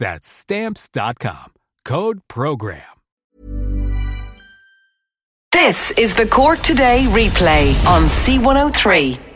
That's Stamps.com. Code PROGRAM. This is the Cork Today replay on C103.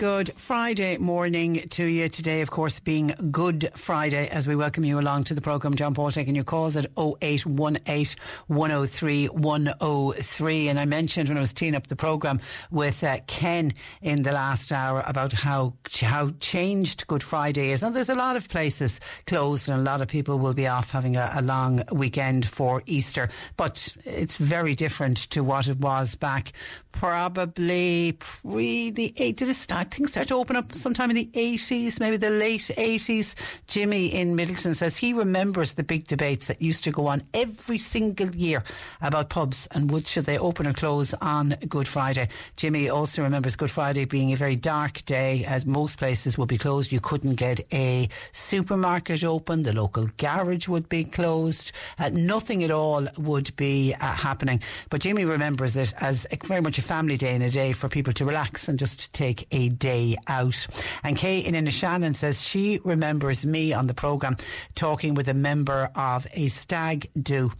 Good Friday morning to you today, of course, being Good Friday as we welcome you along to the programme. John Paul taking your calls at 0818 103 103. And I mentioned when I was teeing up the programme with uh, Ken in the last hour about how, how changed Good Friday is. And there's a lot of places closed and a lot of people will be off having a, a long weekend for Easter. But it's very different to what it was back probably pre the eight. Did it start? Things start to open up sometime in the eighties, maybe the late eighties. Jimmy in Midleton says he remembers the big debates that used to go on every single year about pubs and would should they open or close on Good Friday. Jimmy also remembers Good Friday being a very dark day, as most places would be closed. You couldn't get a supermarket open. The local garage would be closed. Uh, nothing at all would be uh, happening. But Jimmy remembers it as very much family day and a day for people to relax and just take a day out. And Kay in Inishannon says she remembers me on the programme talking with a member of a stag do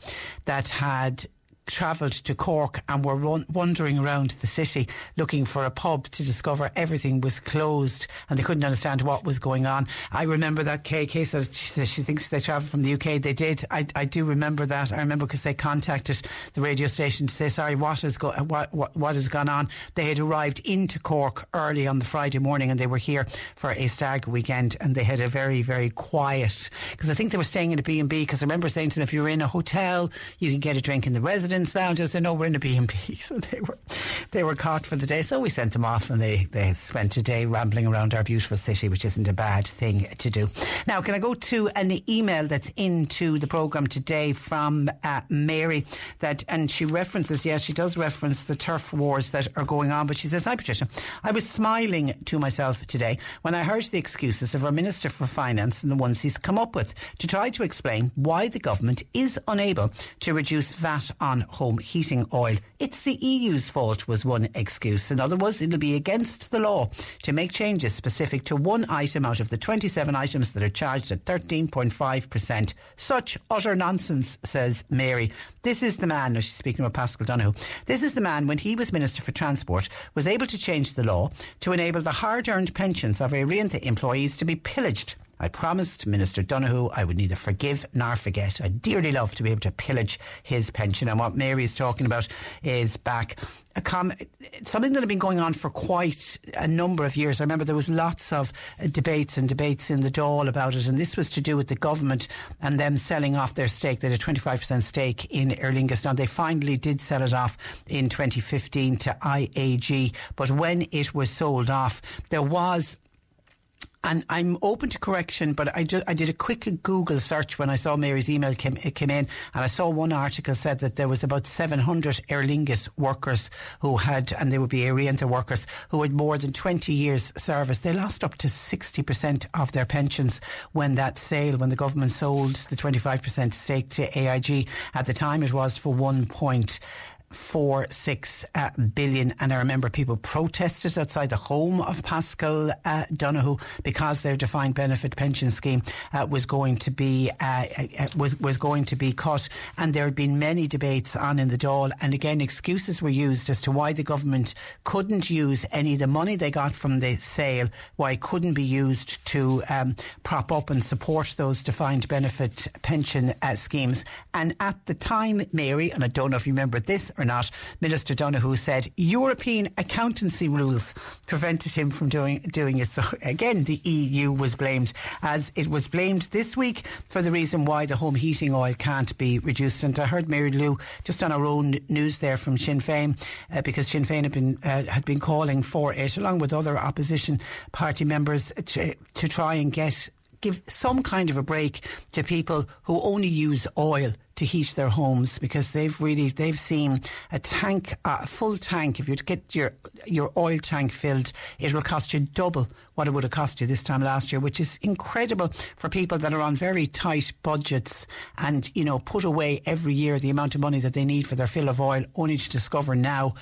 that had travelled to Cork and were run, wandering around the city looking for a pub to discover everything was closed and they couldn't understand what was going on. I remember that Kay, Kay said she, says she thinks they travelled from the UK. They did. I, I do remember that. I remember because they contacted the radio station to say, sorry, what has, go, what, what, what has gone on? They had arrived into Cork early on the Friday morning and they were here for a stag weekend and they had a very, very quiet, because I think they were staying in a B&B because I remember saying to them, if you're in a hotel, you can get a drink in the residence lounge. I said, no, we're in a B&B. So they were, they were caught for the day. So we sent them off and they, they spent a day rambling around our beautiful city, which isn't a bad thing to do. Now, can I go to an email that's into the programme today from uh, Mary that, and she references, yes, she does reference the turf wars that are going on, but she says, hi Patricia, I was smiling to myself today when I heard the excuses of our Minister for Finance and the ones he's come up with to try to explain why the government is unable to reduce VAT on home heating oil. It's the EU's fault, was one excuse. In other words, it'll be against the law to make changes specific to one item out of the 27 items that are charged at 13.5%. Such utter nonsense, says Mary. This is the man, she's speaking about Paschal Donohoe, this is the man, when he was Minister for Transport, was able to change the law to enable the hard earned pensions of Aer Rianta employees to be pillaged. I promised Minister Donohoe I would neither forgive nor forget. I'd dearly love to be able to pillage his pension. And what Mary is talking about is back com- something that had been going on for quite a number of years. I remember there was lots of uh, debates and debates in the Dáil about it, and this was to do with the government and them selling off their stake. They had a 25% stake in Aer Lingus. Now, they finally did sell it off in 2015 to IAG, but when it was sold off, there was and I'm open to correction, but I, ju- I did a quick Google search when I saw Mary's email came, came in, and I saw one article said that there was about 700 Aer Lingus workers who had, and they would be Aer workers, who had more than 20 years service. They lost up to 60% of their pensions when that sale, when the government sold the 25% stake to AIG. At the time, it was for 1 four six uh, billion, and I remember people protested outside the home of Paschal uh, Donohoe because their defined benefit pension scheme uh, was going to be uh, uh, was was going to be cut, and there had been many debates on in the Dáil, and again excuses were used as to why the government couldn't use any of the money they got from the sale, why it couldn't be used to um, prop up and support those defined benefit pension uh, schemes, and at the time, Mary, and I don't know if you remember this or not, Minister Donohoe said European accountancy rules prevented him from doing doing it. So again, the EU was blamed, as it was blamed this week for the reason why the home heating oil can't be reduced. And I heard Mary Lou just on our own news there from Sinn Féin, uh, because Sinn Féin had been uh, had been calling for it, along with other opposition party members, to, to try and get give some kind of a break to people who only use oil to heat their homes because they've really they've seen a tank, a full tank. If you get your your oil tank filled, it will cost you double what it would have cost you this time last year, which is incredible for people that are on very tight budgets and you know put away every year the amount of money that they need for their fill of oil, only to discover now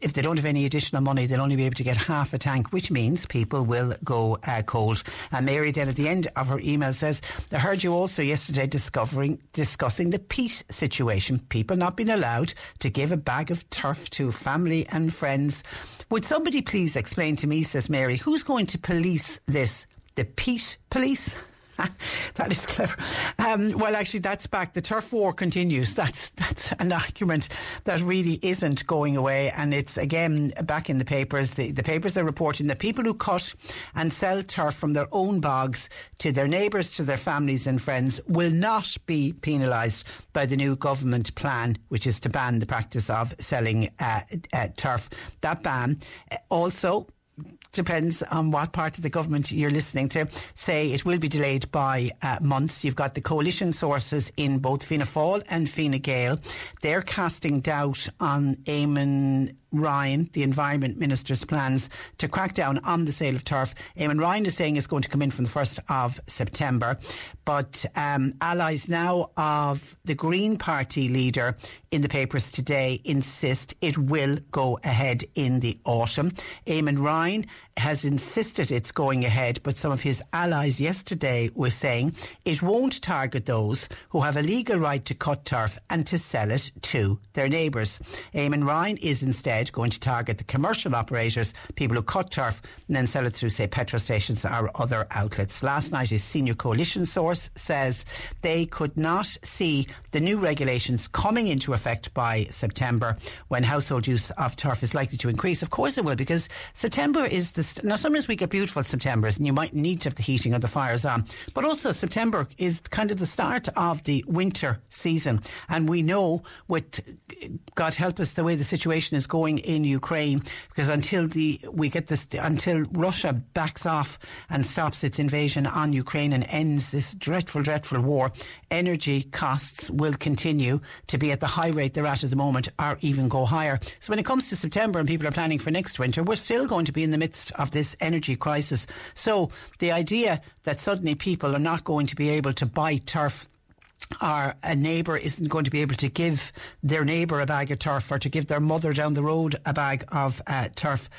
if they don't have any additional money, they'll only be able to get half a tank, which means people will go uh, cold. And Mary then at the end of her email says, I heard you also yesterday discovering, discussing the peat situation. People not being allowed to give a bag of turf to family and friends. Would somebody please explain to me, says Mary, who's going to police this? The peat police? that is clever. Um, well, actually, that's back. The turf war continues. That's that's an argument that really isn't going away, and it's again back in the papers. The, the papers are reporting that people who cut and sell turf from their own bogs to their neighbours, to their families and friends, will not be penalised by the new government plan, which is to ban the practice of selling uh, uh, turf. That ban uh, also depends on what part of the government you're listening to, say it will be delayed by uh, months. You've got the coalition sources in both Fianna Fáil and Fine Gael. They're casting doubt on Eamon Ryan, the Environment Minister's plans to crack down on the sale of turf. Eamon Ryan is saying it's going to come in from the 1st of September. But um, allies now of the Green Party leader in the papers today insist it will go ahead in the autumn. Eamon Ryan has insisted it's going ahead, but some of his allies yesterday were saying it won't target those who have a legal right to cut turf and to sell it to their neighbours. Eamon Ryan is instead going to target the commercial operators, people who cut turf and then sell it through, say, petrol stations or other outlets. Last night, his senior coalition source says they could not see the new regulations coming into effect by September when household use of turf is likely to increase. Of course it will, because September is the now sometimes we get beautiful Septembers and you might need to have the heating or the fires on, but also September is kind of the start of the winter season, and we know with God help us the way the situation is going in Ukraine, because until the we get this until Russia backs off and stops its invasion on Ukraine and ends this dreadful, dreadful war, energy costs will continue to be at the high rate they're at at the moment, or even go higher. So when it comes to September and people are planning for next winter, we're still going to be in the midst of this energy crisis. So the idea that suddenly people are not going to be able to buy turf or a neighbour isn't going to be able to give their neighbour a bag of turf or to give their mother down the road a bag of uh, turf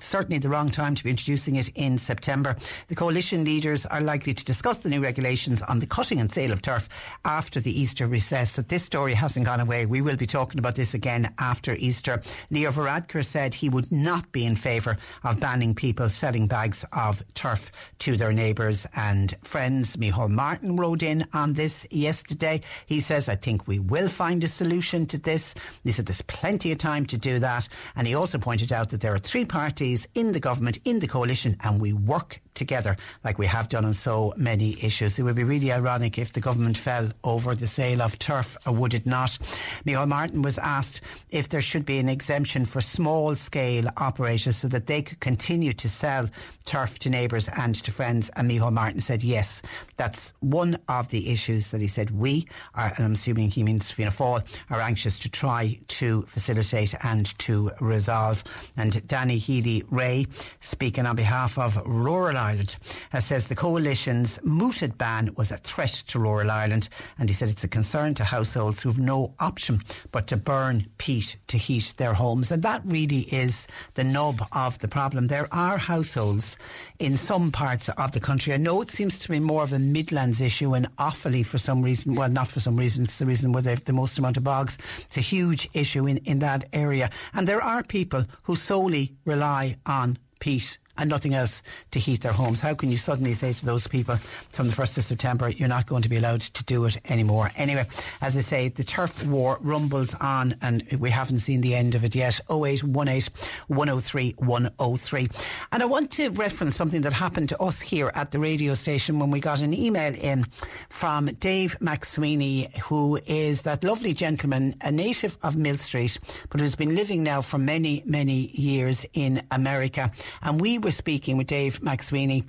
certainly the wrong time to be introducing it in September. The coalition leaders are likely to discuss the new regulations on the cutting and sale of turf after the Easter recess. So this story hasn't gone away. We will be talking about this again after Easter. Leo Varadkar said he would not be in favour of banning people selling bags of turf to their neighbours and friends. Micheál Martin wrote in on this yesterday. He says, I think we will find a solution to this. He said there's plenty of time to do that. And he also pointed out that there are three parties parties in the government, in the coalition, and we work together like we have done on so many issues. It would be really ironic if the government fell over the sale of turf, or would it not? Micheál Martin was asked if there should be an exemption for small scale operators so that they could continue to sell turf to neighbours and to friends. And Micheál Martin said yes. That's one of the issues that he said we are, and I'm assuming he means Fianna Fáil, are anxious to try to facilitate and to resolve. And Danny Healy-Rae, speaking on behalf of Rural Ireland, uh, says the coalition's mooted ban was a threat to rural Ireland. And he said it's a concern to households who've no option but to burn peat to heat their homes. And that really is the nub of the problem. There are households in some parts of the country. I know it seems to be more of a Midlands issue in Offaly for some reason. Well, not for some reason. It's the reason where they have the most amount of bogs. It's a huge issue in, in that area. And there are people who solely rely on peat and nothing else to heat their homes. How can you suddenly say to those people from the 1st of September, you're not going to be allowed to do it anymore? Anyway, as I say, the turf war rumbles on and we haven't seen the end of it yet. 0818 103 103. And I want to reference something that happened to us here at the radio station when we got an email in from Dave McSweeney, who is that lovely gentleman, a native of Millstreet, but who's been living now for many, many years in America. And we were speaking with Dave McSweeney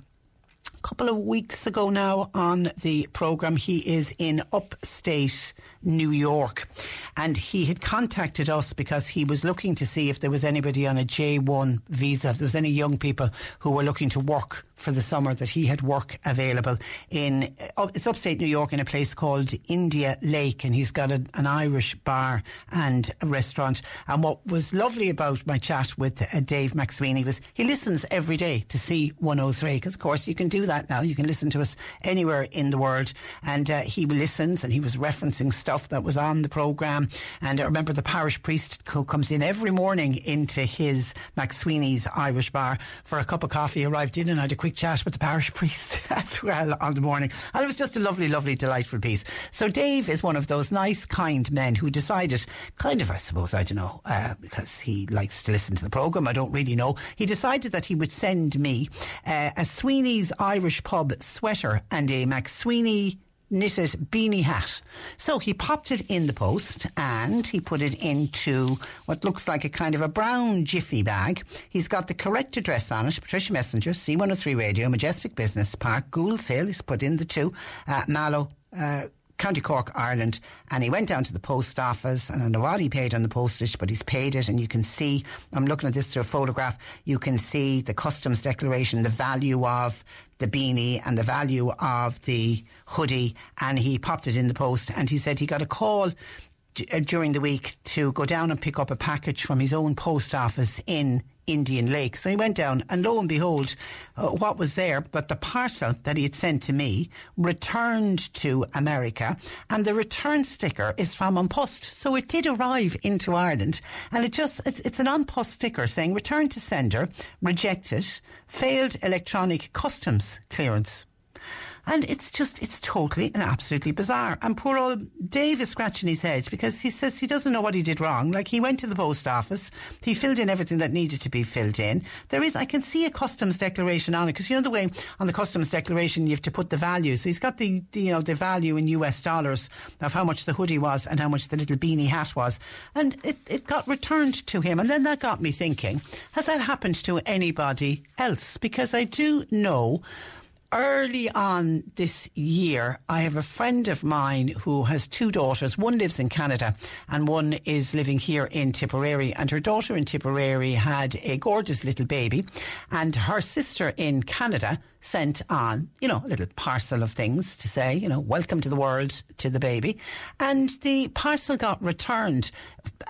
couple of weeks ago now on the programme. He is in upstate New York and he had contacted us because he was looking to see if there was anybody on a J1 visa, if there was any young people who were looking to work for the summer that he had work available in uh, it's upstate New York in a place called Indian Lake and he's got an Irish bar and a restaurant and what was lovely about my chat with uh, Dave McSweeney was he listens every day to C103 because of course you can do that now you can listen to us anywhere in the world and uh, he listens and he was referencing stuff that was on the programme and I remember the parish priest who comes in every morning into his McSweeney's Irish bar for a cup of coffee arrived in and I had a quick chat with the parish priest as well on the morning. And it was just a lovely, lovely, delightful piece. So Dave is one of those nice, kind men who decided, kind of, I suppose, I don't know, uh, because he likes to listen to the programme, I don't really know. He decided that he would send me uh, a Sweeney's Irish pub sweater and a McSweeney knitted beanie hat. So he popped it in the post and he put it into what looks like a kind of a brown jiffy bag. He's got the correct address on it Patricia Messinger, C103 Radio, Majestic Business Park, Gould Sale. He's put in the two, uh, Mallow. Uh, County Cork, Ireland, and he went down to the post office, and I know what he paid on the postage, but he's paid it, and you can see. I'm looking at this through a photograph. You can see the customs declaration, the value of the beanie, and the value of the hoodie, and he popped it in the post, and he said he got a call uh, during the week to go down and pick up a package from his own post office in Indian Lake. So he went down, and lo and behold, uh, what was there but the parcel that he had sent to me returned to America, and the return sticker is from An Post. So it did arrive into Ireland, and it just it's, it's an An Post sticker saying return to sender, rejected, failed electronic customs clearance. And it's just, it's totally and absolutely bizarre. And poor old Dave is scratching his head because he says he doesn't know what he did wrong. Like he went to the post office, he filled in everything that needed to be filled in. There is, I can see a customs declaration on it because you know the way on the customs declaration you have to put the value. So he's got the, the, you know, the value in US dollars of how much the hoodie was and how much the little beanie hat was. And it, it got returned to him. And then that got me thinking, has that happened to anybody else? Because I do know early on this year, I have a friend of mine who has two daughters. One lives in Canada and one is living here in Tipperary. And her daughter in Tipperary had a gorgeous little baby. And her sister in Canada sent on, you know, a little parcel of things to say, you know, welcome to the world to the baby. And the parcel got returned.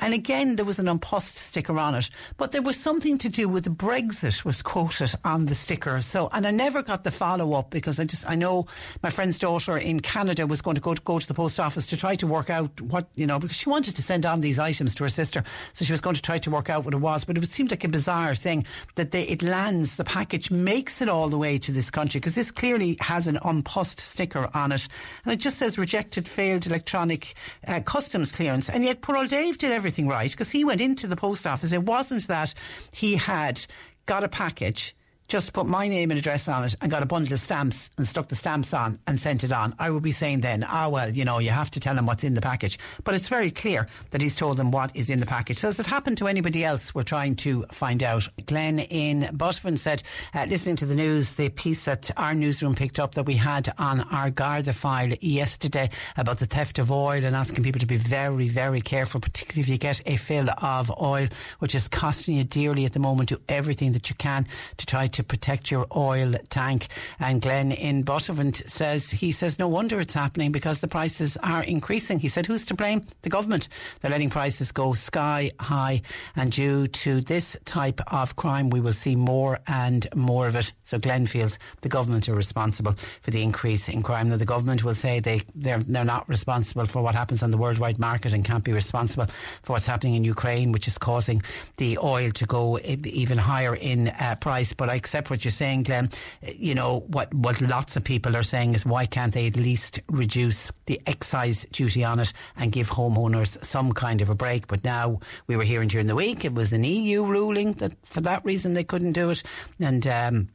And again, there was an An Post sticker on it, but there was something to do with the Brexit was quoted on the sticker. So, and I never got the follow up because I just, I know my friend's daughter in Canada was going to go to, go to the post office to try to work out what, you know, because she wanted to send on these items to her sister. So she was going to try to work out what it was, but it seemed like a bizarre thing that they, it lands, the package makes it all the way to the this country because this clearly has an An Post sticker on it and it just says rejected failed electronic uh, customs clearance. And yet poor old Dave did everything right because he went into the post office. It wasn't that he had got a package just put my name and address on it and got a bundle of stamps and stuck the stamps on and sent it on, I would be saying then, ah, well, you know, you have to tell them what's in the package. But it's very clear that he's told them what is in the package. So, has it happened to anybody else? We're trying to find out. Glenn in Buttevant said, uh, listening to the news, the piece that our newsroom picked up that we had on our Garda file yesterday about the theft of oil and asking people to be very, very careful, particularly if you get a fill of oil, which is costing you dearly at the moment. Do everything that you can to try to protect your oil tank. And Glenn in Buttevant says, he says, no wonder it's happening because the prices are increasing. He said, who's to blame? The government. They're letting prices go sky high. And due to this type of crime, we will see more and more of it. So Glenn feels the government are responsible for the increase in crime. Now, the government will say they, they're, they're not responsible for what happens on the worldwide market and can't be responsible for what's happening in Ukraine, which is causing the oil to go even higher in uh, price. But I accept what you're saying, Glenn. You know, what, what lots of people are saying is why can't they at least reduce the excise duty on it and give homeowners some kind of a break? But now we were hearing during the week it was an EU ruling that for that reason they couldn't do it. And, um,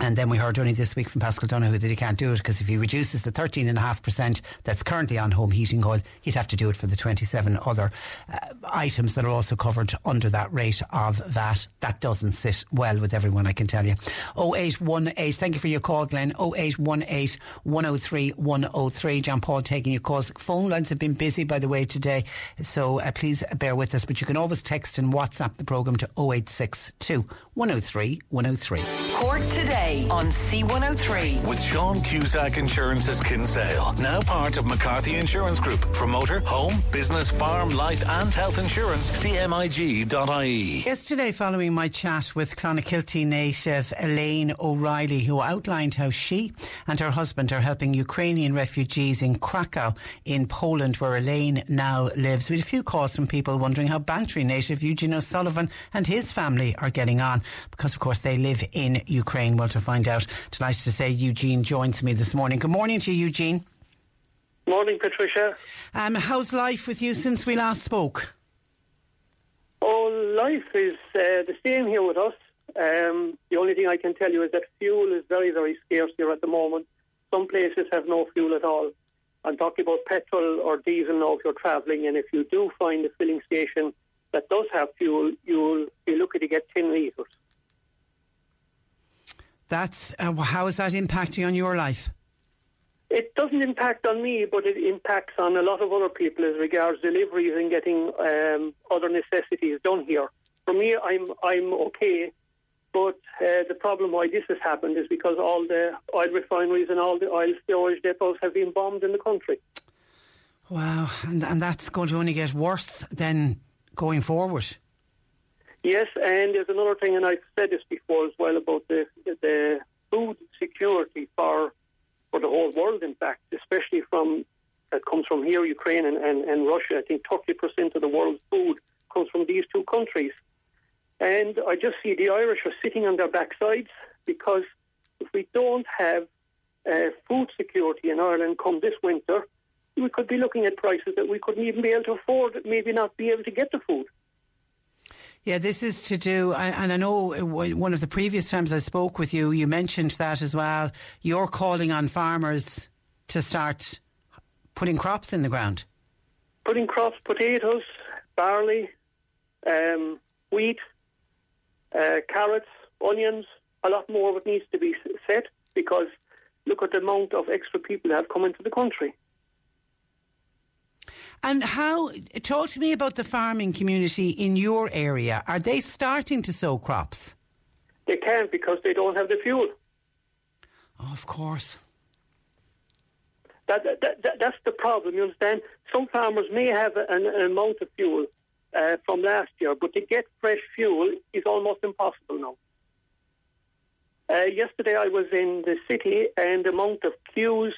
and then we heard only this week from Paschal Donohoe that he can't do it because if he reduces the 13.5% that's currently on home heating oil, he'd have to do it for the 27 other uh, items that are also covered under that rate of VAT. That doesn't sit well with everyone, I can tell you. 0818, thank you for your call, Glenn. 0818 103 103. John Paul taking your calls. Phone lines have been busy, by the way, today, so uh, please bear with us. But you can always text and WhatsApp the programme to 0862 103 103. Cork today on C103. With Sean Cusack Insurance's Kinsale, now part of McCarthy Insurance Group. For motor, home, business, farm, life and health insurance, cmig.ie. Yesterday, following my chat with Clonakilty native Elaine O'Reilly, who outlined how she and her husband are helping Ukrainian refugees in Krakow in Poland, where Elaine now lives. We had a few calls from people wondering how Bantry native Eugene O'Sullivan and his family are getting on, because of course they live in Ukraine. Well, to find out, delighted to say Eugene joins me this morning. Good morning to you, Eugene. Morning, Patricia. Um, how's life with you since we last spoke? Oh, life is uh, the same here with us. Um, the only thing I can tell you is that fuel is very, very scarce here at the moment. Some places have no fuel at all. I'm talking about petrol or diesel now if you're travelling, and if you do find a filling station that does have fuel, you'll be lucky to get 10 litres. That's uh, how is that impacting on your life? It doesn't impact on me, but it impacts on a lot of other people as regards deliveries and getting um, other necessities done here. For me, I'm I'm okay, but uh, the problem why this has happened is because all the oil refineries and all the oil storage depots have been bombed in the country. Wow, and and that's going to only get worse then going forward. Yes, and there's another thing, and I've said this before as well about the the food security for for the whole world. In fact, especially from that comes from here, Ukraine and, and, and Russia. I think 30% of the world's food comes from these two countries. And I just see the Irish are sitting on their backsides because if we don't have uh, food security in Ireland come this winter, we could be looking at prices that we couldn't even be able to afford, maybe not be able to get the food. Yeah, this is to do, and I know one of the previous times I spoke with you, you mentioned that as well. You're calling on farmers to start putting crops in the ground. Putting crops, potatoes, barley, um, wheat, uh, carrots, onions. A lot more of it needs to be set because look at the amount of extra people that have come into the country. And how, talk to me about the farming community in your area. Are they starting to sow crops? They can't because they don't have the fuel. Oh, of course. That, that, that, that's the problem, you understand? Some farmers may have an, an amount of fuel uh, from last year, but to get fresh fuel is almost impossible now. Uh, yesterday I was in the city and the amount of queues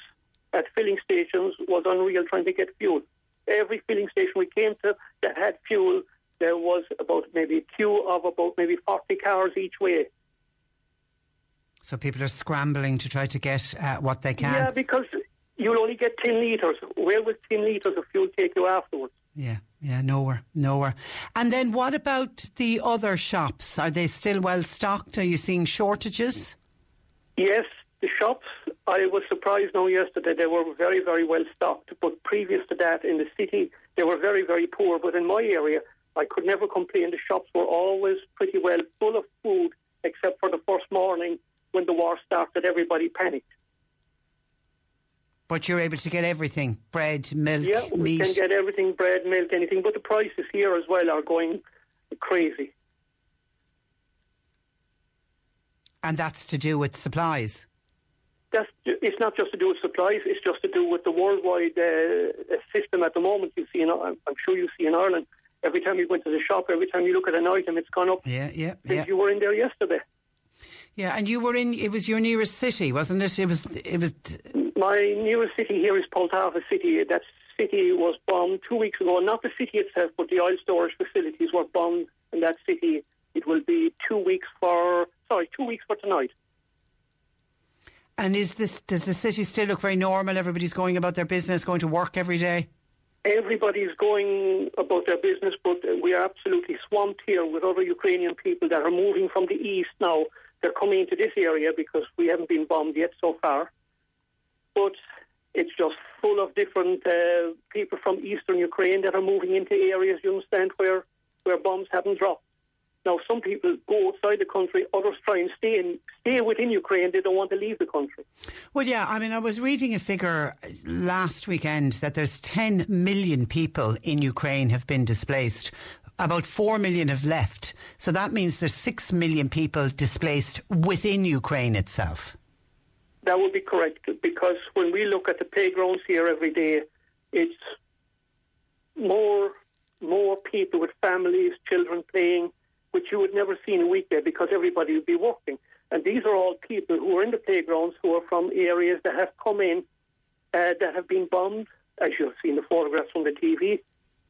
at filling stations was unreal trying to get fuel every filling station we came to that had fuel, there was about maybe a queue of about maybe 40 cars each way. So people are scrambling to try to get uh, what they can. Yeah, because you'll only get 10 litres. Where will 10 litres of fuel take you afterwards? Yeah. Yeah, nowhere, nowhere. And then what about the other shops? Are they still well stocked? Are you seeing shortages? Yes, the shops, I was surprised now yesterday, they were very, very well stocked. But previous to that, in the city, they were very, very poor. But in my area, I could never complain. The shops were always pretty well full of food, except for the first morning when the war started, everybody panicked. But you're able to get everything bread, milk, Yeah, we meat. can get everything bread, milk, anything. But the prices here as well are going crazy. and that's to do with supplies. That's, it's not just to do with supplies, it's just to do with the worldwide uh, system at the moment. You see, in, I'm I'm sure you see in Ireland, every time you go into the shop, every time you look at an item, it's gone up. Yeah, yeah, yeah. you were in there yesterday. Yeah, and you were in, it was your nearest city, wasn't it? It was, it was, My nearest city here is Poltava City. That city was bombed two weeks ago. Not the city itself, but the oil storage facilities were bombed in that city. It will be two weeks for, sorry, two weeks for tonight. And is this, does the city still look very normal? Everybody's going about their business, going to work every day? Everybody's going about their business, but we are absolutely swamped here with other Ukrainian people that are moving from the east now. They're coming into this area because we haven't been bombed yet so far. But it's just full of different uh, people from eastern Ukraine that are moving into areas, you understand, where, where bombs haven't dropped. Now, some people go outside the country, others try and stay in, stay within Ukraine. They don't want to leave the country. Well, yeah, I mean, I was reading a figure last weekend that there's 10 million people in Ukraine have been displaced. About 4 million have left. So that means there's 6 million people displaced within Ukraine itself. That would be correct because when we look at the playgrounds here every day, it's more more people with families, children playing, which you would never see in a weekday because everybody would be working. And these are all people who are in the playgrounds who are from areas that have come in uh, that have been bombed, as you've seen the photographs on the TV,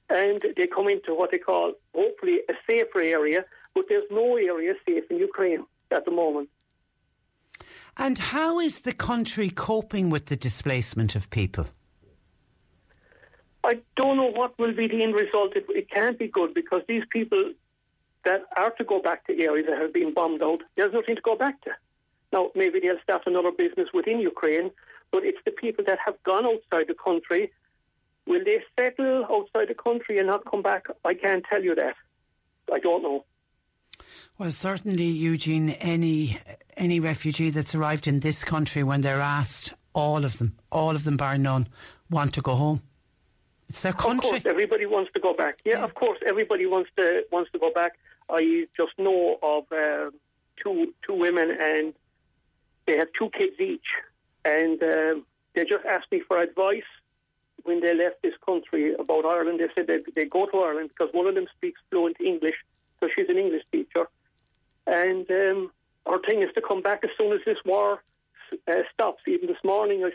and they come into what they call hopefully a safer area, but there's no area safe in Ukraine at the moment. And how is the country coping with the displacement of people? I don't know what will be the end result. It, it can't be good because these people that are to go back to areas that have been bombed out, there's nothing to go back to. Now, maybe they'll start another business within Ukraine, but it's the people that have gone outside the country. Will they settle outside the country and not come back? I can't tell you that. I don't know. Well, certainly, Eugene, any any refugee that's arrived in this country, when they're asked, all of them, all of them bar none, want to go home. It's their country. Of course, everybody wants to go back. Yeah, of course, everybody wants to wants to go back. I just know of uh, two two women, and they have two kids each, and um, they just asked me for advice when they left this country about Ireland. They said they they go to Ireland because one of them speaks fluent English, so she's an English teacher, and um, her thing is to come back as soon as this war uh, stops. Even this morning, I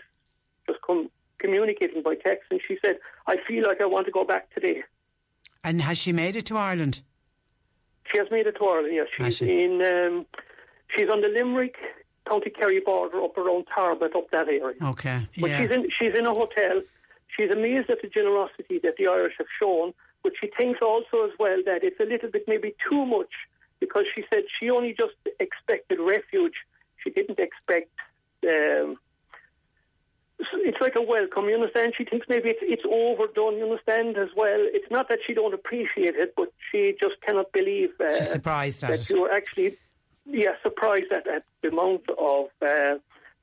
just come communicating by text, and she said, "I feel like I want to go back today." And has she made it to Ireland? She has made it to Ireland. Yes, she's in. Um, she's on the Limerick County Kerry border, up around Tarbert, up that area. Okay. But yeah. she's in. She's in a hotel. She's amazed at the generosity that the Irish have shown, but she thinks also as well that it's a little bit maybe too much because she said she only just expected refuge. She didn't expect. Um, it's like a welcome, you understand? She thinks maybe it's, it's overdone, you understand, as well. It's not that she don't appreciate it, but she just cannot believe uh, She's surprised at that it. you're actually, yeah, surprised at, at the amount of uh,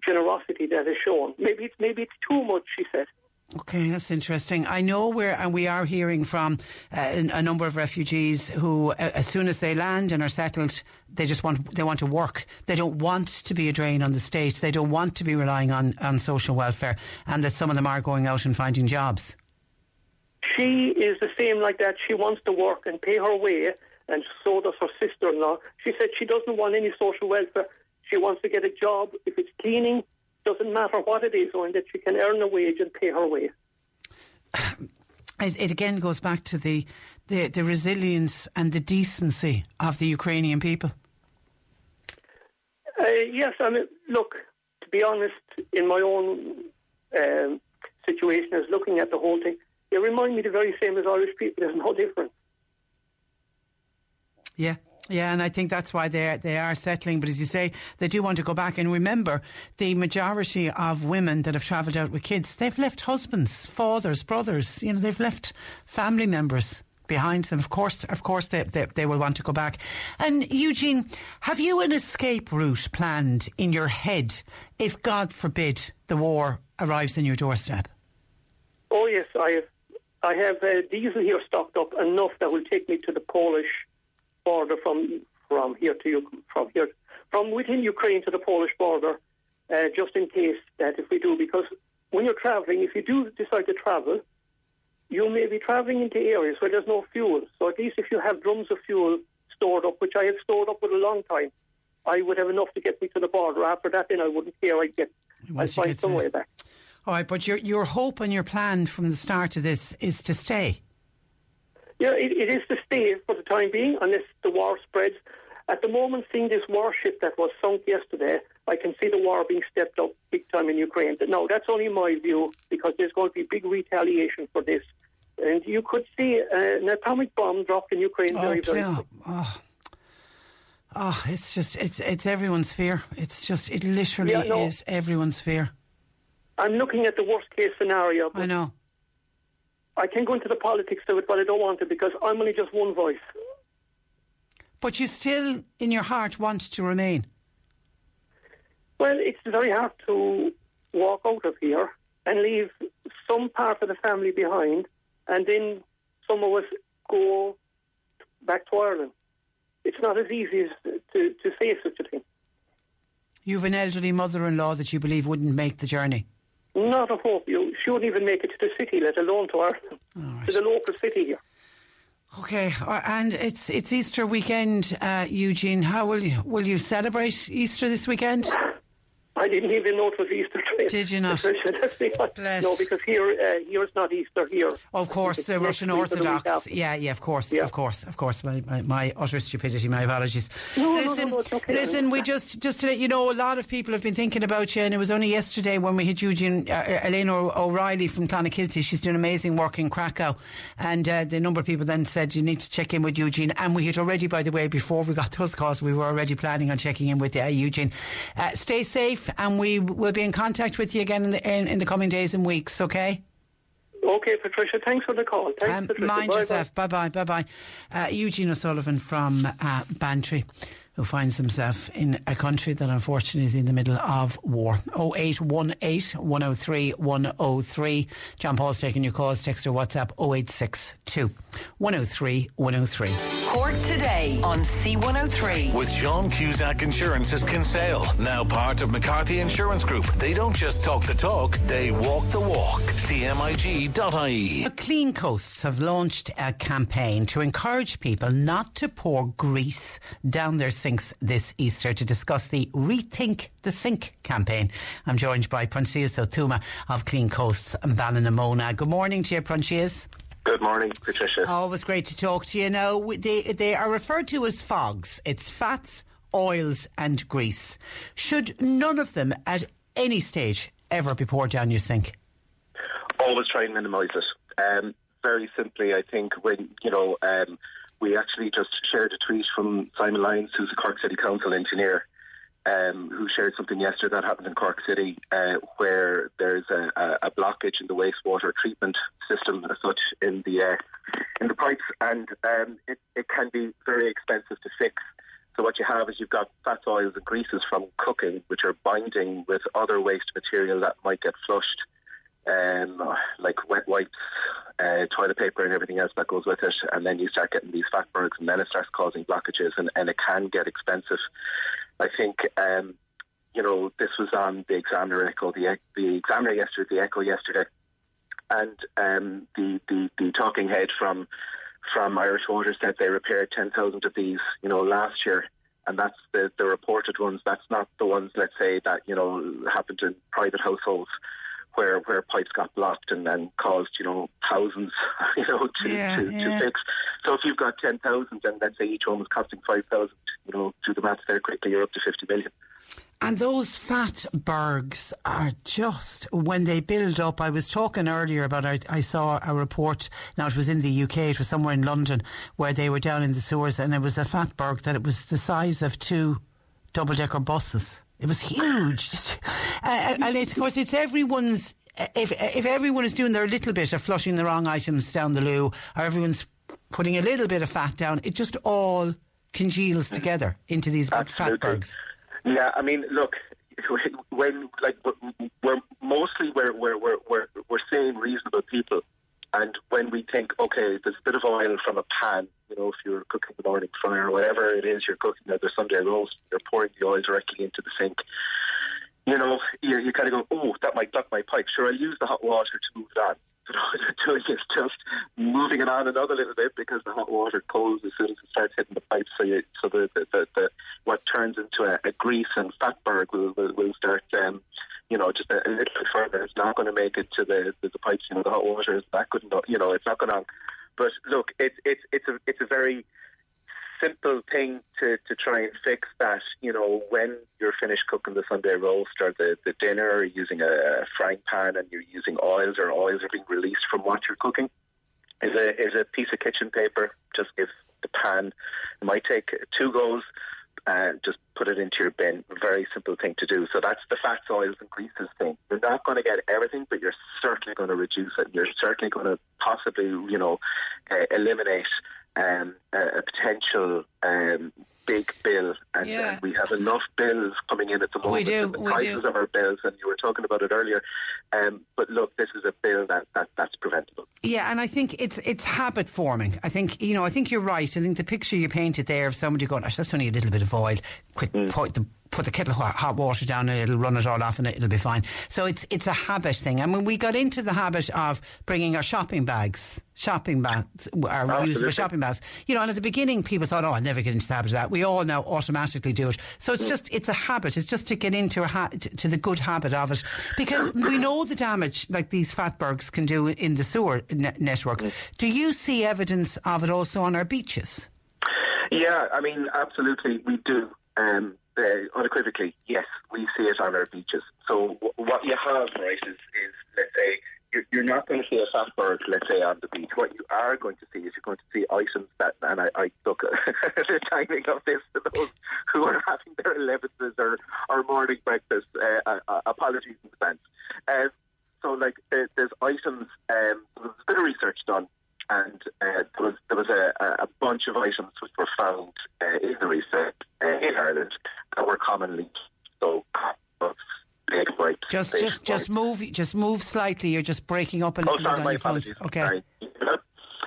generosity that is shown. Maybe it's maybe it's too much, she said. Okay, that's interesting. I know we're and we are hearing from uh, a number of refugees who, uh, as soon as they land and are settled, they just want they want to work. They don't want to be a drain on the state. They don't want to be relying on on social welfare, and that some of them are going out and finding jobs. She is the same like that. She wants to work and pay her way, and so does her sister-in-law. She said she doesn't want any social welfare. She wants to get a job. If it's cleaning, doesn't matter what it is, or that she can earn a wage and pay her way. It, it again goes back to the, the the resilience and the decency of the Ukrainian people. Uh, yes, I mean, look, to be honest, in my own um, situation, as looking at the whole thing, they remind me the very same as Irish people. There's no difference. Yeah. Yeah, and I think that's why they they are settling. But as you say, they do want to go back. And remember, the majority of women that have travelled out with kids, they've left husbands, fathers, brothers. You know, they've left family members behind them. Of course, of course, they, they, they will want to go back. And Eugene, have you an escape route planned in your head if, God forbid, the war arrives in your doorstep? Oh yes, I have. I have uh, diesel here stocked up enough that will take me to the Polish border from from here to you from here from within Ukraine to the Polish border, uh, just in case that if we do, because when you're travelling, if you do decide to travel, you may be travelling into areas where there's no fuel. So at least if you have drums of fuel stored up, which I have stored up for a long time, I would have enough to get me to the border. After that, then I wouldn't care. I'd get, I'd find some way back. All right, but your your hope and your plan from the start of this is to stay. Yeah, it, it is to stay for the time being, unless the war spreads. At the moment, seeing this warship that was sunk yesterday, I can see the war being stepped up big time in Ukraine. No, that's only my view because there's going to be big retaliation for this. And you could see uh, an atomic bomb dropped in Ukraine oh, very, very yeah. oh. oh, it's just, it's it's everyone's fear. It's just, it literally Yeah, no. is everyone's fear. I'm looking at the worst case scenario. But I know. I can go into the politics of it, but I don't want to because I'm only just one voice. But you still, in your heart, want to remain. Well, it's very hard to walk out of here and leave some part of the family behind, and then some of us go back to Ireland. It's not as easy as to, to say such a thing. You've an elderly mother-in-law that you believe wouldn't make the journey. Not a hope. You shouldn't even make it to the city, let alone to Ireland, to the local city here. Okay, uh, and it's it's Easter weekend, uh, Eugene. How will you will you celebrate Easter this weekend? I didn't even know it was Easter. Did you not? Let's be honest. Bless. No, because here, uh, here it's not Easter here. Of course, It's the Russian week or the Orthodox. Yeah, yeah, of course, Yeah. of course, of course. My, my, my utter stupidity. My apologies. No, no, no, listen, no, okay. listen. We just just to let you know, a lot of people have been thinking about you, and it was only yesterday when we had Eugene uh, Elena O'Reilly from Clonakilty. She's doing amazing work in Krakow, and uh, the number of people then said you need to check in with Eugene. And we had already, by the way, before we got those calls, we were already planning on checking in with uh, Eugene. Uh, stay safe, and we will be in contact with you again in the in, in the coming days and weeks. Okay. Okay, Patricia, thanks for the call. Thanks, Um, Patricia. mind Bye-bye. yourself. Bye bye. Bye bye. Uh, Eugene O'Sullivan from uh, Bantry, who finds himself in a country that unfortunately is in the middle of war. 0818 103 103. John Paul's taking your calls. Text or WhatsApp 0862 103 103. Cork today on C103. With Sean Cusack Insurance's Kinsale, now part of McCarthy Insurance Group. They don't just talk the talk, they walk the walk. CMIG.ie. The Clean Coasts have launched a campaign to encourage people not to pour grease down their sinks this Easter to discuss the Rethink the Sink campaign. I'm joined by Proinsias Ó Tuama of Clean Coasts and Ballynamona. Good morning to you, Proinsias. Good morning, Patricia. Always great to talk to you. Now, they, they are referred to as fogs. It's fats, oils, and grease. Should none of them at any stage ever be poured down your sink? Always try and minimise it. Um, very simply, I think when you know, um, we actually just shared a tweet from Simon Lyons, who's a Cork City Council engineer, um, who shared something yesterday that happened in Cork City, uh, where there's a, a, blockage in the wastewater treatment system, as such, in the uh, in the pipes, and um, it, it can be very expensive to fix. So what you have is you've got fats, oils, and greases from cooking, which are binding with other waste material that might get flushed, um, like wet wipes, uh, toilet paper, and everything else that goes with it. And then you start getting these fatbergs, and then it starts causing blockages, and, and it can get expensive. I think um, you know this was on the Examiner Echo, the the Examiner yesterday, the Echo yesterday, and um, the, the the talking head from from Irish Water said they repaired 10,000 of these, you know, last year. And that's the, the reported ones. That's not the ones, let's say, that, you know, happened in private households where where pipes got blocked and then caused, you know, thousands, you know, to, Yeah, to, yeah. to fix. So if you've got 10,000 and let's say each one was costing 5,000, you know, do the maths there quickly, you're up to 50 million. And those fat bergs are just, when they build up, I was talking earlier about, I, I, saw a report, now it was in the UK, it was somewhere in London, where they were down in the sewers and it was a fat berg that it was the size of two double decker buses. It was huge. Uh, uh, and it's, of course, it's everyone's, uh, if, uh, if everyone is doing their little bit of flushing the wrong items down the loo, or everyone's putting a little bit of fat down, it just all congeals together into these big fat bergs. Yeah, I mean, look, when like we're mostly we're we're we're we're, we're saying reasonable people, and when we think, okay, there's a bit of oil from a pan, you know, if you're cooking the morning fire or whatever it is you're cooking, either Sunday roast, you're pouring the oil directly into the sink. You know, you, you kind of go, oh, that might block my pipe. Sure, I'll use the hot water to move it on doing is just moving it on another little bit because the hot water cools as soon as it starts hitting the pipe. So, you, so the, the, the, the what turns into a, a grease and fatberg will, will, will start, um, you know, just a, a, little bit further. It's not going to make it to the, the, the pipes. You know, the hot water is not good enough. You know, it's not going to. But look, it's it's it's a it's a very simple thing to, to try and fix that, you know, when you're finished cooking the Sunday roast or the, the dinner, or using a, frying pan and you're using oils or oils are being released from what you're cooking, is a, is a piece of kitchen paper. Just give the pan, it might take two goes, and just put it into your bin. Very simple thing to do. So that's the fats, oils, and greases thing. You're not going to get everything, but you're certainly going to reduce it. You're certainly going to possibly, you know, uh, eliminate um, a, a, potential um, big bill, and, yeah. and, we have enough bills coming in at the moment. We do. The we prices do. of our bills, and you were talking about it earlier. Um, but look, this is a bill that, that that's preventable. Yeah, and I think it's it's habit forming. I think you know. I think you're right. I think the picture you painted there of somebody going, "That's only a little bit of oil." Quick, mm. point the put the kettle hot, hot water down and it'll run it all off and it'll be fine. So it's it's a habit thing. I mean, we got into the habit of bringing our shopping bags, shopping bags, our reusable shopping bags. You know, and at the beginning, people thought, "Oh, I'll never get into the habit of that." We all now automatically do it. So it's mm. just it's a habit. It's just to get into a ha- to the good habit of it because we know the damage like these fatbergs can do in the sewer ne- network. Mm. Do you see evidence of it also on our beaches? Yeah, I mean, absolutely, we do. Um, uh, unequivocally, yes, we see it on our beaches. So what you have, right, is, is let's say you're, not going to see a fatberg, let's say, on the beach. What you are going to see is you're going to see items that, and I, I look the timing of this to those who are having their elevenses or, or morning breakfast. Uh, uh, apologies in advance. Uh, so, like, there, there's items. Um, there's a bit of research done and uh, there was there was a, a bunch of items which were found uh, in the research uh, in Ireland that were commonly so big white. Just just white. just move just move slightly. You're just breaking up a little oh, sorry, bit on your apologies. Okay. Sorry.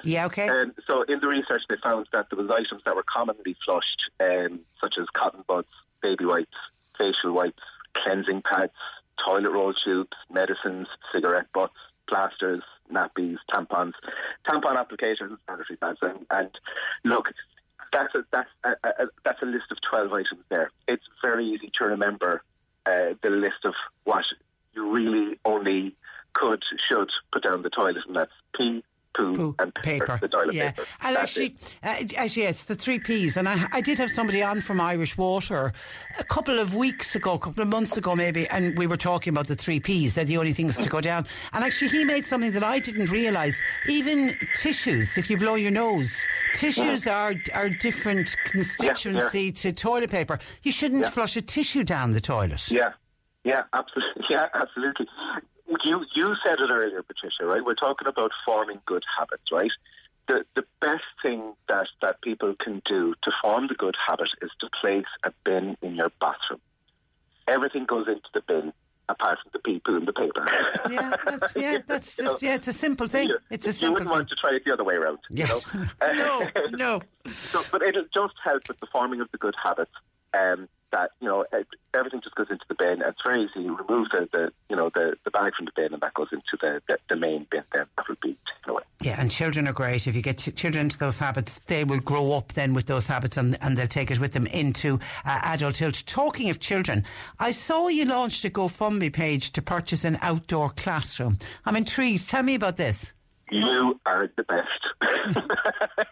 Yeah, okay. Um, so in the research, they found that there was items that were commonly flushed, um, such as cotton buds, baby wipes, facial wipes, cleansing pads, toilet roll tubes, medicines, cigarette butts, plasters, nappies, tampons, tampon applications, sanitary pads, and, and look, that's a, that's a, a, that's a list of twelve items there. It's very easy to remember uh, the list of what you really only could should put down the toilet, and that's pee, poo, poo and paper. paper. yeah. Paper. And actually, uh, actually, yes, the three P's. And I, I did have somebody on from Irish Water a couple of weeks ago, a couple of months ago maybe, and we were talking about the three P's. They're the only things to go down. And actually, he made something that I didn't realise. Even tissues, if you blow your nose, tissues are are different constituency yeah, yeah. to toilet paper. You shouldn't yeah. flush a tissue down the toilet. Yeah. Yeah, absolutely. Yeah, absolutely you you said it earlier, Patricia. Right? We're talking about forming good habits, right? The the best thing that that people can do to form the good habit is to place a bin in your bathroom. Everything goes into the bin apart from the people in the paper. Yeah, that's, yeah, that's just yeah, it's a simple thing. You, it's a simple. You wouldn't thing. want to try it the other way around. Yeah. You know? no, no. So, but it'll just help with the forming of the good habits. Um, that you know everything just goes into the bin. It's very easy. You remove the, the you know the, the bag from the bin, and that goes into the, the, the main bin. Then that would be taken away. Yeah, and children are great. If you get children into those habits, they will grow up then with those habits, and, and they'll take it with them into uh, adulthood. Talking of children, I saw you launched a GoFundMe page to purchase an outdoor classroom. I'm intrigued. Tell me about this. You are the best.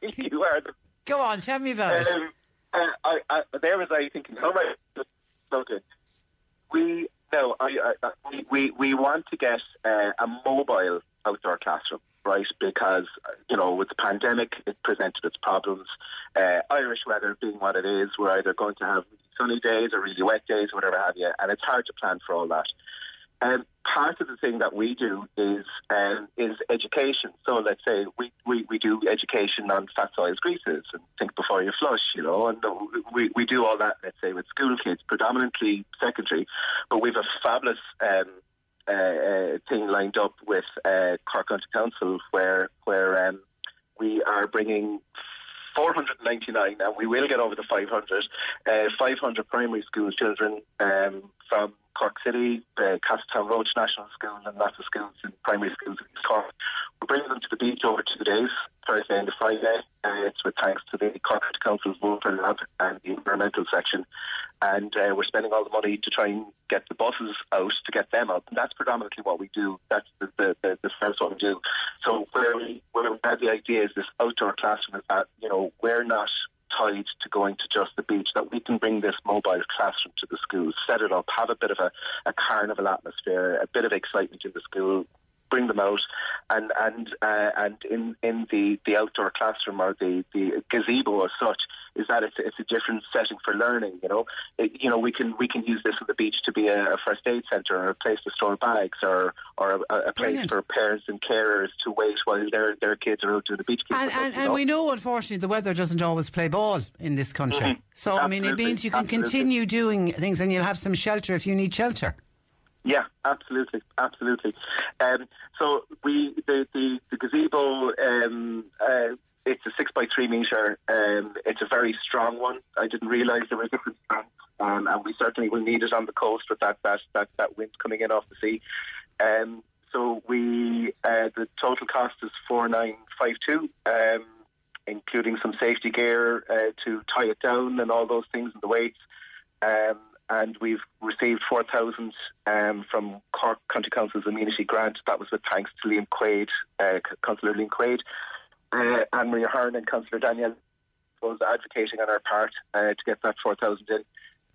you are the. Go on, tell me about um, it uh, I, I, there was I thinking, how am I okay? we no, I, I, we we want to get uh, a mobile outdoor classroom, right? Because you know, with the pandemic, it presented its problems. Uh, Irish weather being what it is, we're either going to have sunny days or really wet days, or whatever have you, and it's hard to plan for all that. Um, part of the thing that we do is um, is education. So let's say we, we, we do education on fat oils greases and think before you flush, you know, and we, we do all that, let's say, with school kids, predominantly secondary, but we've a fabulous um, uh, uh, thing lined up with uh, Cork County Council where where um, we are bringing 499, and we will get over the 500, uh, 500 primary school children um, from Cork City, uh, Castletownroche National School, and lots of schools and primary schools in Cork. We're bringing them to the beach over two days, Thursday and Friday. Uh, it's with thanks to the Cork Council's Water Lab and the environmental section. And uh, we're spending all the money to try and get the buses out to get them out. And that's predominantly what we do. That's the, the, the, the first what we do. So where we, where we have the idea is this outdoor classroom is that, you know, we're not tied to going to just the beach, that we can bring this mobile classroom to the schools, set it up, have a bit of a, a carnival atmosphere, a bit of excitement in the school, bring them out, and and uh, and in in the the outdoor classroom or the the gazebo as such is that it's it's a different setting for learning. You know, it, you know we can we can use this at the beach to be a, a first aid centre or a place to store bags or or a, a place Brilliant. for parents and carers to wait while their their kids are out doing the beach. And, and, and we know, unfortunately, the weather doesn't always play ball in this country. Mhm. So, I mean, it means you can absolutely. continue doing things and you'll have some shelter if you need shelter. Yeah, absolutely, absolutely. Um, so we the the, the gazebo. Um, uh, it's a six by three meter. Um, it's a very strong one. I didn't realise there were different strengths, um, and we certainly will need it on the coast with that that that, that wind coming in off the sea. Um, so we uh, the total cost is four nine five two. Um, including some safety gear uh, to tie it down and all those things and the weights. Um, and we've received 4,000 um, from Cork County Council's Immunity grant. That was with thanks to Liam Quaid, uh, Councillor Liam Quaid, uh, Anne Marie Hearn and Councillor Daniel was advocating on our part uh, to get that 4,000 in.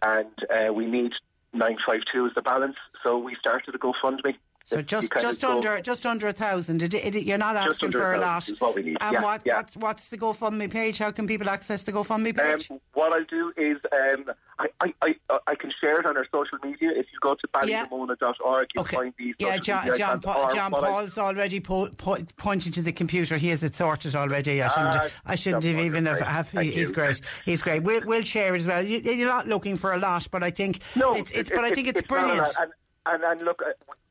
And uh, we need 952 as the balance. So we started a GoFundMe. So just just go- under just under a thousand. It, it, you're not asking for a 1,000 lot. is what we need. And Yeah, what, yeah. what's what's the GoFundMe page? How can people access the GoFundMe page? Um, what I'll do is um, I, I, I, I can share it on our social media. If you go to Yeah. ballymona.org, you'll Okay. find these. Yeah, John, media John. Pa- John what I- Paul's already po- po- pointing to the computer. He has it sorted already. I shouldn't. Ah, I shouldn't have even have. have Thank he's you. great. He's great. We'll, we'll share as well. You, you're not looking for a lot, but I think No, it's. it's it- but I think it's, a brilliant. And, and, and look,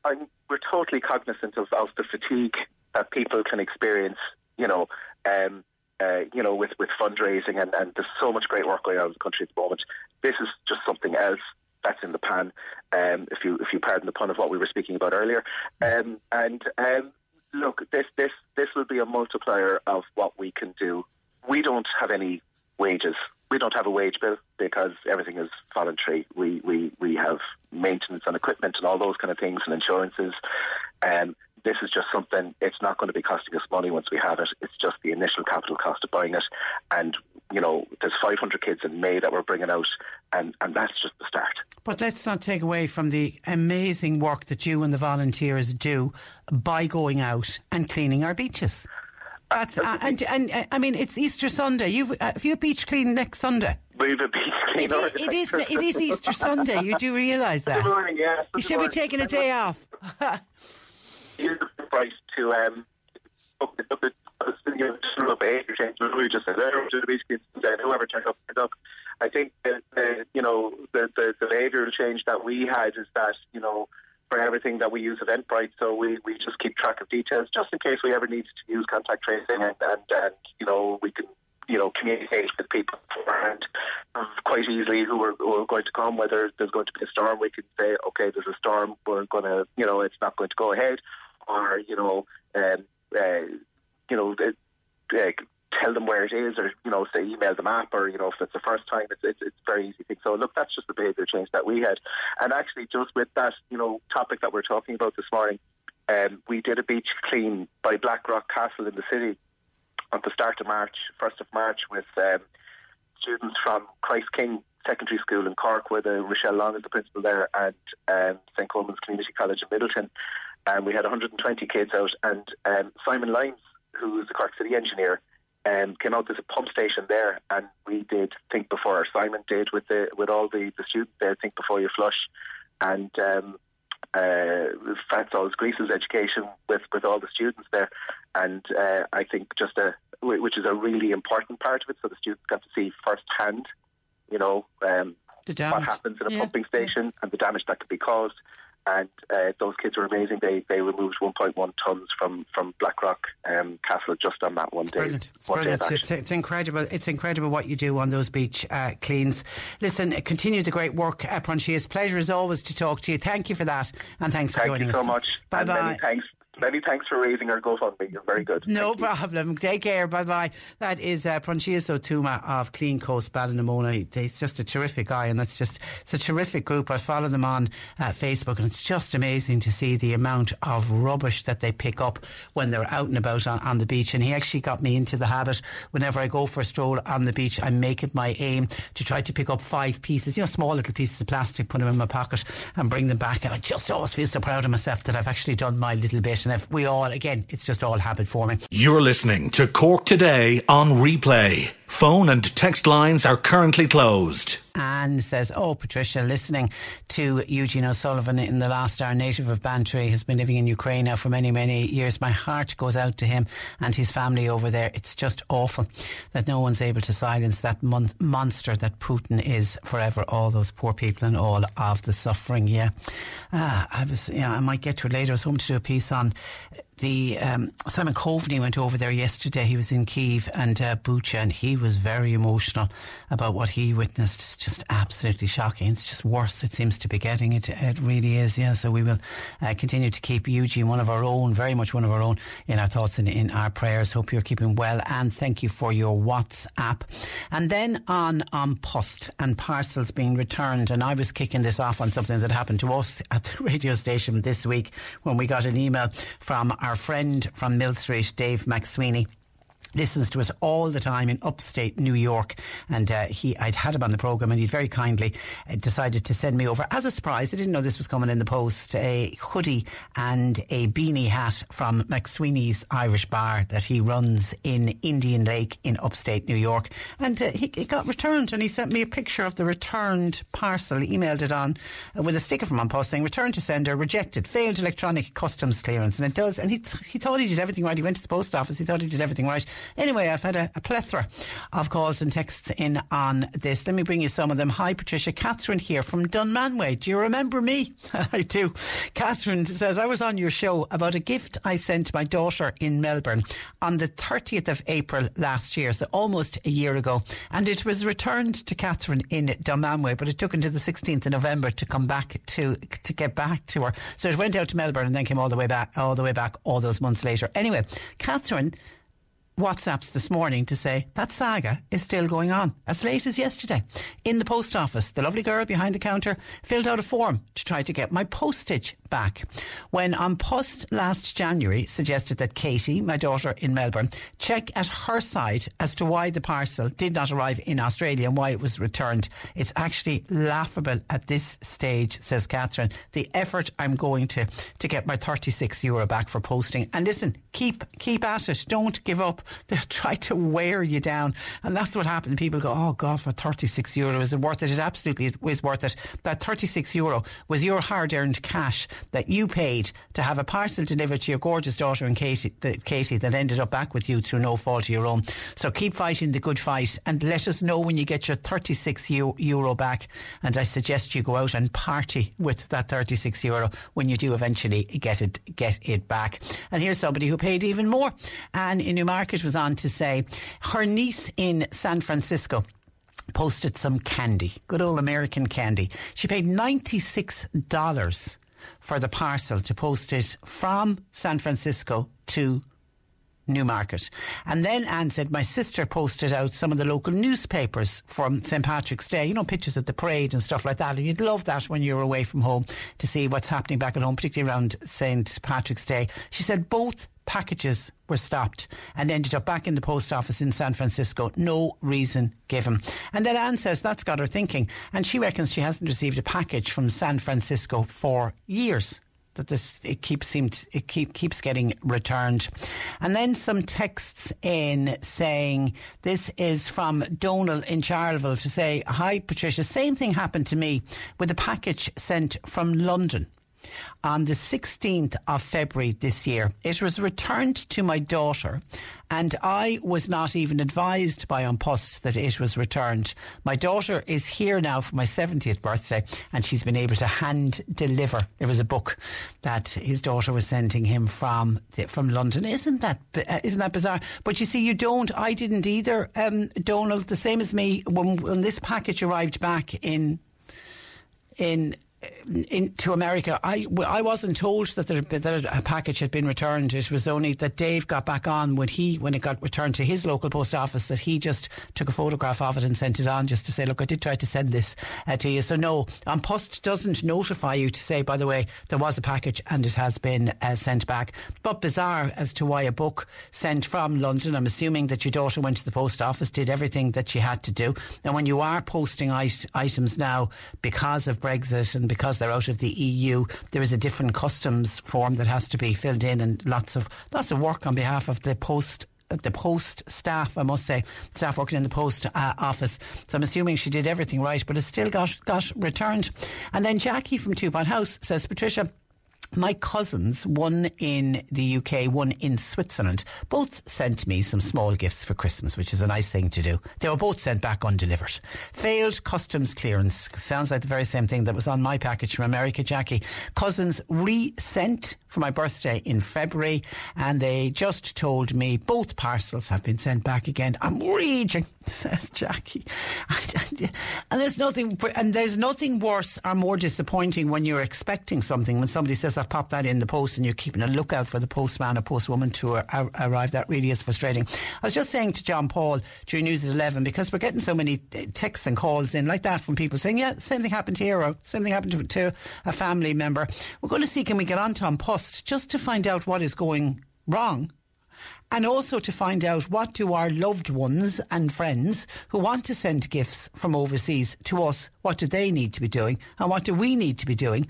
I- we're totally cognizant of, of the fatigue that people can experience. You know, um, uh, you know, with, with fundraising, and, and there's so much great work going on in the country at the moment. This is just something else that's in the pan. Um, if you if you pardon the pun of what we were speaking about earlier, um, and um, look, this this this will be a multiplier of what we can do. We don't have any wages. We don't have a wage bill because everything is voluntary. We we we have maintenance on equipment and all those kind of things and insurances. Um, this is just something. It's not going to be costing us money once we have it. It's just the initial capital cost of buying it. And you know, there's 500 kids in May that we're bringing out, and and that's just the start. But let's not take away from the amazing work that you and the volunteers do by going out and cleaning our beaches. That's uh, and, and uh, I mean it's Easter Sunday. You've uh, have you a beach clean next Sunday? We've a beach It, cleaner. i- it is it is Easter Sunday. You do realise that. Good morning, yeah. You should be taking a day off. Here's the price to um. We just said, "Oh, to the beach kids," and whoever turned up, turned up. I think that uh, you know the, the the behavioural change that we had is that you know for everything that we use Eventbrite, so we, we just keep track of details just in case we ever need to use contact tracing and, and, and you know we can you know communicate with people beforehand quite easily who are, who are going to come. Whether there's going to be a storm, we can say okay, there's a storm, we're going to you know it's not going to go ahead, or you know um, uh, you know. Uh, tell them where it is, or you know, say email the map, or you know, if it's the first time, it's it's, it's very easy thing. So look, that's just the behaviour change that we had, and actually, just with that, you know, topic that we're talking about this morning, um, we did a beach clean by Blackrock Castle in the city at the start of March, first of March, with um, students from Christ King Secondary School in Cork, where the Rochelle Long is the principal there, and um, St Colman's Community College in Midleton. And we had 120 kids out, and um, Simon Lyons, who is the Cork City engineer, um, came out. There's a pump station there, and we did think before. Simon did with the with all the, the students there. Think before you flush, and um, uh, Fats Alls Grease's education with with all the students there, and uh, I think just a which is a really important part of it. So the students got to see firsthand, you know, um, what happens in a yeah. pumping station and the damage that could be caused and uh, those kids were amazing. They they removed 1.1 tons from from Blackrock um, Castle just on that one it's day. Brilliant. It's, brilliant. It's, it's, incredible. It's incredible what you do on those beach uh, cleans. Listen, continue the great work, uh, It's Pleasure as always to talk to you. Thank you for that, and thanks for Thank joining us. Thank you so much. Bye bye. Thanks many thanks for raising our GoFundMe. You're very good. No Thank problem. You. Take care. Bye bye. That is uh, Proinsias Ó Tuama of Clean Coast Ballynamona. He's just a terrific guy, and that's just it's a terrific group. I follow them on uh, Facebook, and it's just amazing to see the amount of rubbish that they pick up when they're out and about on, on the beach. And he actually got me into the habit. Whenever I go for a stroll on the beach, I make it my aim to try to pick up five pieces, you know, small little pieces of plastic, put them in my pocket, and bring them back. And I just always feel so proud of myself that I've actually done my little bit. And if we all again it's just all habit forming. You're listening to Cork Today on replay. Phone and text lines are currently closed. Anne says, Oh, Patricia, listening to Eugene O'Sullivan in the last hour, native of Bantry, has been living in Ukraine now for many, many years. My heart goes out to him and his family over there. It's just awful that no one's able to silence that mon- monster that Putin is forever. All those poor people and all of the suffering. Yeah. Ah, I was, yeah, I might get to it later. I was home to do a piece on and the um, Simon Coveney went over there yesterday. He was in Kiev and uh, Bucha, and he was very emotional about what he witnessed. It's just absolutely shocking. It's just worse. It seems to be getting it. It really is. Yeah. So we will uh, continue to keep Eugene, one of our own, very much one of our own, in our thoughts and in our prayers. Hope you're keeping well, and thank you for your WhatsApp. And then on on post and parcels being returned, and I was kicking this off on something that happened to us at the radio station this week when we got an email from our our friend from Millstreet, Dave McSweeney listens to us all the time in upstate New York. And uh, he, I'd had him on the program, and he'd very kindly uh, decided to send me over as a surprise. I didn't know this was coming in the post a hoodie and a beanie hat from McSweeney's Irish Bar that he runs in Indian Lake in upstate New York. And uh, he, got returned, and he sent me a picture of the returned parcel. He emailed it on uh, with a sticker from on post saying "Returned to sender, rejected, failed electronic customs clearance." And it does. And he he thought he did everything right. He went to the post office. He thought he did everything right. Anyway, I've had a, a, plethora of calls and texts in on this. Let me bring you some of them. Hi, Patricia. Catherine here from Dunmanway. Do you remember me? I do. Catherine says, I was on your show about a gift I sent my daughter in Melbourne on the 30th of April last year, so almost a year ago. And it was returned to Catherine in Dunmanway, but it took until the 16th of November to come back to, to get back to her. So it went out to Melbourne and then came all the way back, all the way back all those months later. Anyway, Catherine WhatsApps this morning to say that saga is still going on as late as yesterday. In the post office, the lovely girl behind the counter filled out a form to try to get my postage back. When An Post last January suggested that Katie, my daughter in Melbourne, check at her side as to why the parcel did not arrive in Australia and why it was returned. It's actually laughable at this stage, says Catherine, the effort I'm going to to get my 36 euro back for posting. And listen, keep keep at it. Don't give up. They'll try to wear you down. And that's what happened. People go, oh God, for 36 euro, is it worth it? It absolutely is worth it. That 36 euro was your hard earned cash that you paid to have a parcel delivered to your gorgeous daughter and Katie, Katie that ended up back with you through no fault of your own. So keep fighting the good fight and let us know when you get your 36 euro back. And I suggest you go out and party with that 36 euro when you do eventually get it, get it back. And here's somebody who paid even more. And in Newmarket was on to say her niece in San Francisco posted some candy, good old American candy. She paid $96 for the parcel to post it from San Francisco to Newmarket. And then Anne said, my sister posted out some of the local newspapers from St. Patrick's Day, you know, pictures of the parade and stuff like that. And you'd love that when you're away from home to see what's happening back at home, particularly around St. Patrick's Day. She said both packages were stopped and ended up back in the post office in San Francisco. No reason given. And then Anne says that's got her thinking. And she reckons she hasn't received a package from San Francisco for years that this it keeps seemed it keep, keeps getting returned. And then some texts in saying this is from Donal in Charleville to say, Hi Patricia, same thing happened to me with a package sent from London on the 16th of February this year. It was returned to my daughter, and I was not even advised by An Post that it was returned. My daughter is here now for my 70th birthday, and she's been able to hand deliver. It was a book that his daughter was sending him from from London. Isn't that uh, isn't that bizarre? But you see, you don't. I didn't either. Um, Donald, the same as me. When, when this package arrived back in in in, to America, I, I wasn't told that, there, that a package had been returned. It was only that Dave got back on when he when it got returned to his local post office that he just took a photograph of it and sent it on just to say, look, I did try to send this uh, to you. So no, An Post doesn't notify you to say, by the way, there was a package and it has been uh, sent back. But bizarre as to why a book sent from London. I'm assuming that your daughter went to the post office, did everything that she had to do. And when you are posting it- items now because of Brexit and because they're out of the EU, there is a different customs form that has to be filled in, and lots of lots of work on behalf of the post the post staff, I must say, staff working in the post uh, office. So I'm assuming she did everything right, but it still got got returned. And then Jackie from Twopothouse says, Patricia. My cousins, one in the UK, one in Switzerland, both sent me some small gifts for Christmas, which is a nice thing to do. They were both sent back undelivered. Failed customs clearance. Sounds like the very same thing that was on my package from America, Jackie. Cousins re-sent for my birthday in February, and they just told me both parcels have been sent back again. I'm raging, says Jackie. And there's nothing, and there's nothing worse or more disappointing when you're expecting something. When somebody says, "I've popped that in the post," and you're keeping a lookout for the postman or postwoman to ar- arrive, that really is frustrating. I was just saying to John Paul during News at Eleven because we're getting so many uh, texts and calls in like that from people saying, "Yeah, same thing happened here," or "Same thing happened to, to a family member." We're going to see can we get on Tom Post just to find out what is going wrong and also to find out what do our loved ones and friends who want to send gifts from overseas to us, what do they need to be doing and what do we need to be doing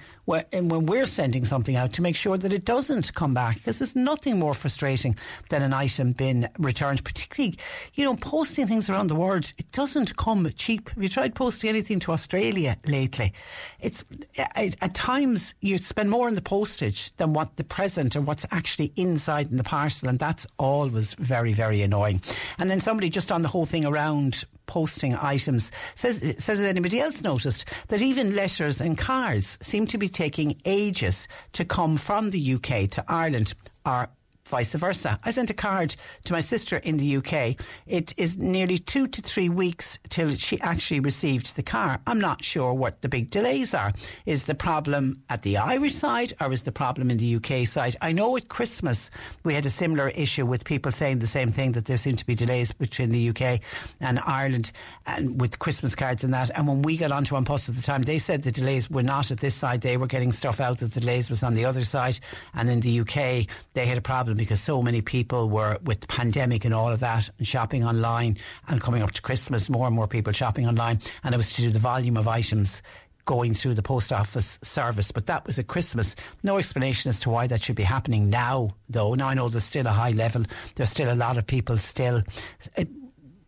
and when we're sending something out to make sure that it doesn't come back because there's nothing more frustrating than an item being returned, particularly, you know, posting things around the world. It doesn't come cheap. Have you tried posting anything to Australia lately? It's at, at times you spend more on the postage than what the present or what's actually inside in the parcel and that's always very, very annoying. And then somebody just on the whole thing around posting items. Says says anybody else noticed that even letters and cards seem to be taking ages to come from the UK to Ireland. Or vice versa. I sent a card to my sister in the UK. It is nearly two to three weeks till she actually received the car. I'm not sure what the big delays are. Is the problem at the Irish side or is the problem in the UK side? I know at Christmas we had a similar issue with people saying the same thing that there seemed to be delays between the UK and Ireland and with Christmas cards and that. And when we got onto An Post at the time, they said the delays were not at this side. They were getting stuff out that the delays was on the other side. And in the UK, they had a problem because so many people were with the pandemic and all of that and shopping online and coming up to Christmas, more and more people shopping online. And it was to do the volume of items going through the post office service. But that was at Christmas. No explanation as to why that should be happening now, though. Now I know there's still a high level. There's still a lot of people still.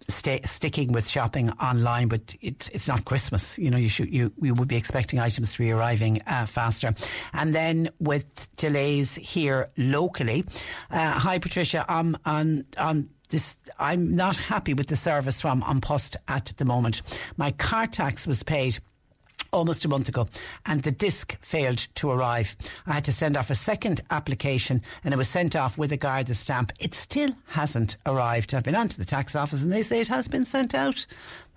Stay, sticking with shopping online, but it's it's not Christmas. You know, you should you you would be expecting items to be arriving uh, faster, and then with delays here locally. Uh, hi, Patricia. I'm on on this I'm not happy with the service from An Post at the moment. My car tax was paid almost a month ago, and the disc failed to arrive. I had to send off a second application, and it was sent off with a Garda stamp. It still hasn't arrived. I've been on to the tax office, and they say it has been sent out.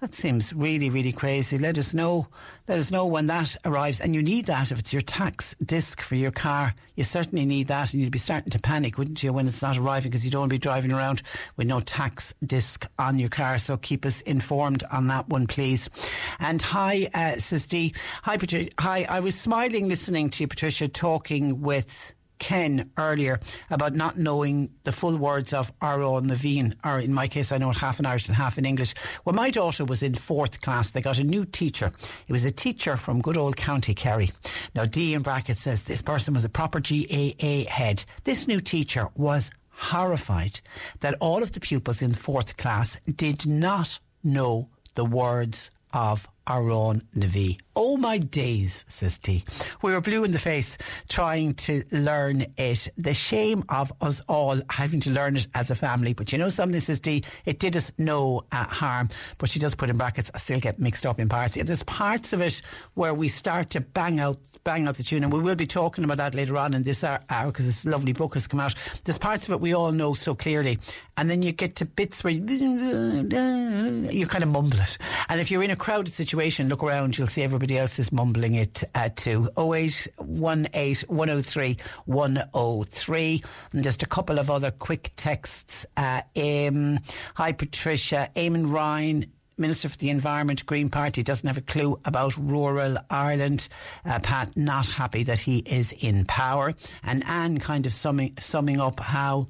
That seems really, really crazy. Let us know. Let us know when that arrives. And you need that if it's your tax disc for your car. You certainly need that, and you'd be starting to panic, wouldn't you, when it's not arriving because you don't want to be driving around with no tax disc on your car. So keep us informed on that one, please. And hi, uh, says Dee. Hi, Patricia. Hi, I was smiling listening to you, Patricia, talking with Ken earlier about not knowing the full words of Amhrán na bhFiann, or in my case, I know it half in Irish and half in English. When my daughter was in fourth class, they got a new teacher. It was a teacher from good old County Kerry. Now, Dee in brackets says this person was a proper GAA head. This new teacher was horrified that all of the pupils in fourth class did not know the words of Aron Navi. Oh my days, says Dee. We were blue in the face trying to learn it. The shame of us all having to learn it as a family. But you know something, says Dee, it did us no uh, harm. But she does put in brackets, I still get mixed up in parts. There's parts of it where we start to bang out bang out the tune, and we will be talking about that later on in this hour because this lovely book has come out. There's parts of it we all know so clearly. And then you get to bits where you, you kind of mumble it. And if you're in a crowded situation, look around, you'll see everybody everybody else is mumbling it uh, too. 0818 103 103. And just a couple of other quick texts. Uh, um, hi, Patricia. Eamon Ryan. Minister for the Environment, Green Party, doesn't have a clue about rural Ireland. Uh, Pat, not happy that he is in power. And Anne kind of summing, summing up how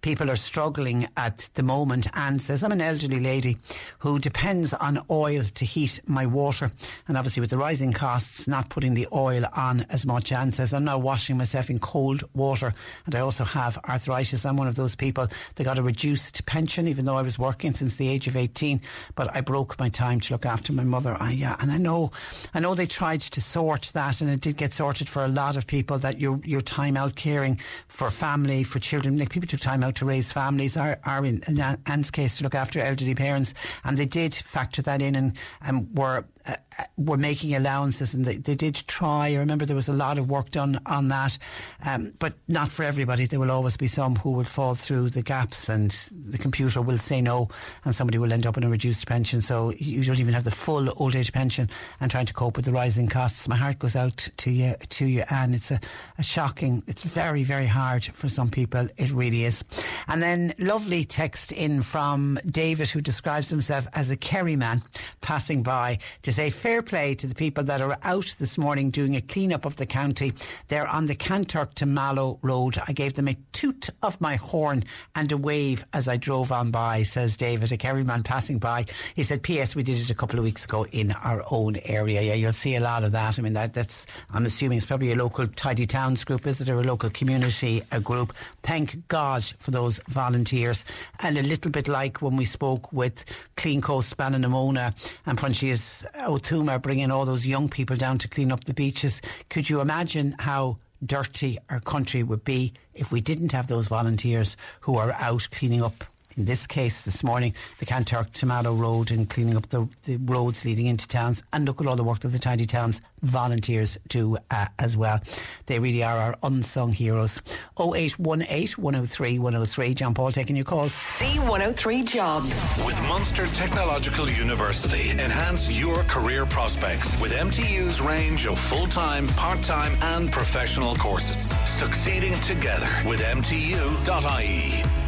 people are struggling at the moment. Anne says, I'm an elderly lady who depends on oil to heat my water. And obviously, with the rising costs, not putting the oil on as much. Anne says, I'm now washing myself in cold water. And I also have arthritis. I'm one of those people that got a reduced pension, even though I was working since the age of 18. But I broke my time to look after my mother. I, yeah, and I know, I know they tried to sort that, and it did get sorted for a lot of people that your your time out caring for family, for children. Like people took time out to raise families, are, are in, in Anne's case to look after elderly parents, and they did factor that in and, and were uh, were making allowances and they, they did try. I remember there was a lot of work done on that, um, but not for everybody. There will always be some who will fall through the gaps and the computer will say no and somebody will end up in a reduced pension. So you don't even have the full old age pension and trying to cope with the rising costs. My heart goes out to you, to you, Anne. It's a, a shocking, it's very, very hard for some people. It really is. And then lovely text in from David who describes himself as a Kerry man passing by say fair play to the people that are out this morning doing a clean up of the county. They're on the Kanturk to Mallow Road. I gave them a toot of my horn and a wave as I drove on by, says David, a Kerryman passing by. He said, P.S. We did it a couple of weeks ago in our own area. Yeah, you'll see a lot of that. I mean, that, that's, I'm assuming it's probably a local Tidy Towns group, is it, or a local community a group. Thank God for those volunteers. And a little bit like when we spoke with Clean Coast Ballynamona and Proinsias O'Toole bringing all those young people down to clean up the beaches. Could you imagine how dirty our country would be if we didn't have those volunteers who are out cleaning up in this case this morning, the Kanturk to Mallow Road and cleaning up the, the, roads leading into towns. And look at all the work that the Tidy Towns volunteers do uh, as well. They really are our unsung heroes. 0818 103 103. John Paul taking your calls. C103 Jobs. With Munster Technological University, enhance your career prospects with MTU's range of full time, part time, and professional courses. Succeeding together with MTU.ie.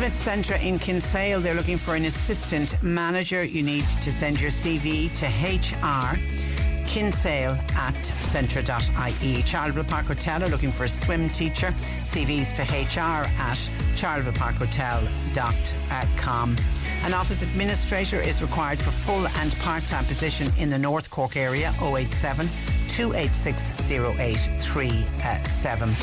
Smith Centre in Kinsale, they're looking for an assistant manager. You need to send your CV to HR kinsale at centre.ie. Charleville Park Hotel are looking for a swim teacher. CVs to hr at charlevilleparkhotel.com. An office administrator is required for full and part-time position in the North Cork area 087 286 0837. Uh,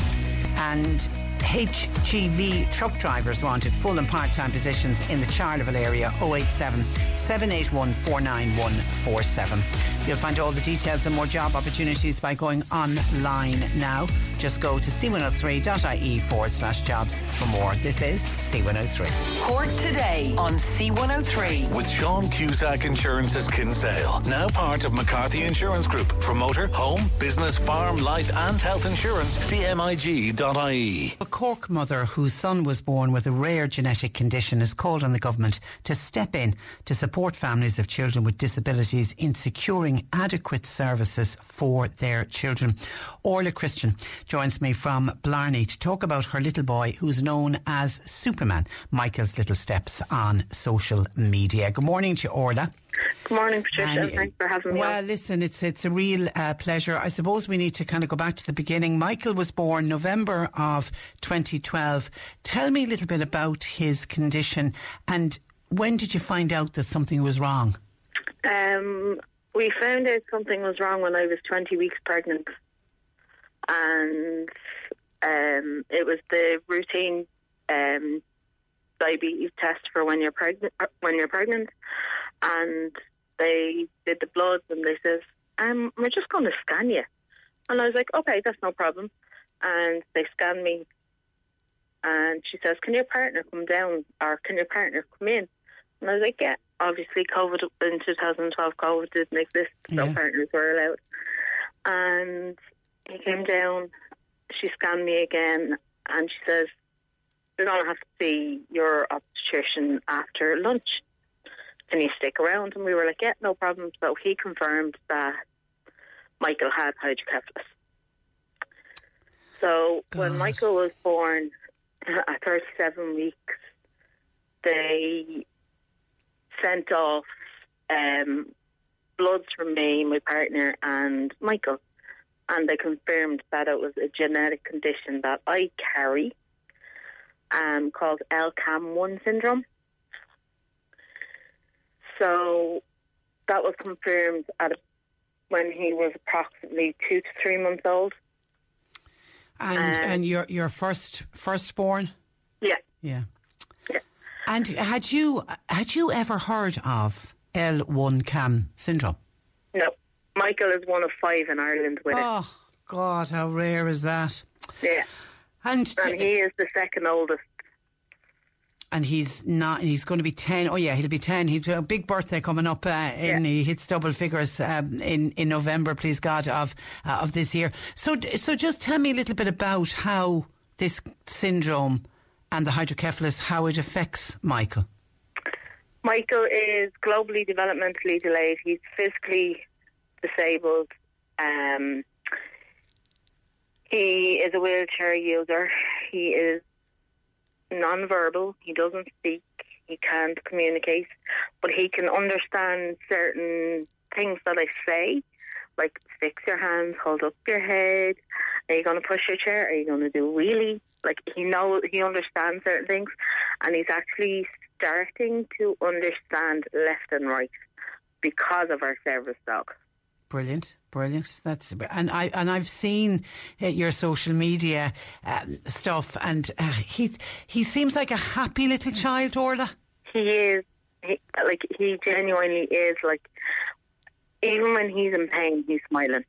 and HGV truck drivers wanted full and part time positions in the Charleville area 087 781 49147. You'll find all the details and more job opportunities by going online now. Just go to c103.ie forward slash jobs for more. This is C103. Cork today on C103. With Sean Cusack Insurance's Kinsale, now part of McCarthy Insurance Group. For motor, home, business, farm, life, and health insurance, cmig.ie. Cork mother whose son was born with a rare genetic condition has called on the government to step in to support families of children with disabilities in securing adequate services for their children. Orla Christian joins me from Blarney to talk about her little boy who's known as Superman, Michael's Little Steps on social media. Good morning to you, Orla. Good morning, Patricia. And, Thanks for having me. Well, on. listen, it's it's a real uh, pleasure. I suppose we need to kind of go back to the beginning. Michael was born November of 2012. Tell me a little bit about his condition and when did you find out that something was wrong? Um, we found out something was wrong when I was 20 weeks pregnant. And um, it was the routine um, diabetes test for when you're pregnant. uh, When you're pregnant, and they did the bloods, and they says, um, "We're just going to scan you." And I was like, "Okay, that's no problem." And they scanned me, and she says, "Can your partner come down, or can your partner come in?" And I was like, "Yeah." Obviously, COVID in 2012, COVID didn't exist, so Yeah. partners were allowed. And he came down. She scanned me again, and she says, "You're going to have to see your obstetrician after lunch. Can you stick around?" And we were like, "Yeah, no problem." So he confirmed that Michael had hydrocephalus. So when Michael was born at 37 weeks, they sent off um, bloods from me, my partner, and Michael. And they confirmed that it was a genetic condition that I carry um, called L1CAM syndrome. So that was confirmed at when he was approximately two to three months old. And Um, and your your first firstborn? Yeah. Yeah. Yeah. And had you had you ever heard of L1 CAM syndrome? No, Michael is one of five in Ireland with it. Oh God, how rare is that? Yeah, And and he is the second oldest. And he's not. He's going to be ten. Oh yeah, he'll be ten. He's a big birthday coming up. Uh, in he hits double figures um, in in November. Please God of uh, of this year. So so just tell me a little bit about how this syndrome and the hydrocephalus how it affects Michael. Michael is globally developmentally delayed. He's physically disabled. Um, he is a wheelchair user. He is non-verbal. He doesn't speak. He can't communicate, but he can understand certain things that I say, like fix your hands, hold up your head. Are you going to push your chair? Are you going to do wheelie? Like he knows, he understands certain things, and he's actually starting to understand left and right because of our service dog. Brilliant, brilliant. That's and I and I've seen uh, your social media um, stuff, and uh, he he seems like a happy little child, Orla. He is, he, like, he genuinely is, like, even when he's in pain, he's smiling.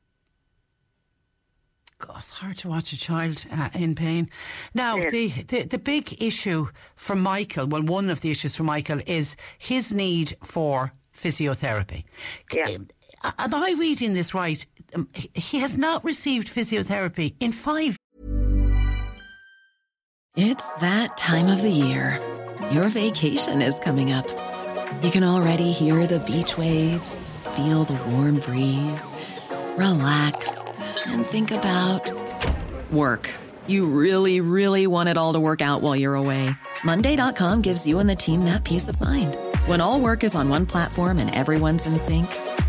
God, it's hard to watch a child uh, in pain. Now, Yeah. the, the the big issue for Michael, well, one of the issues for Michael is his need for physiotherapy. Yeah. Am I reading this right? Um, He has not received physiotherapy in five It's that time of the year. Your vacation is coming up. You can already hear the beach waves, feel the warm breeze, relax, and think about work. You really, really want it all to work out while you're away. Monday.com gives you and the team that peace of mind. When all work is on one platform and everyone's in sync,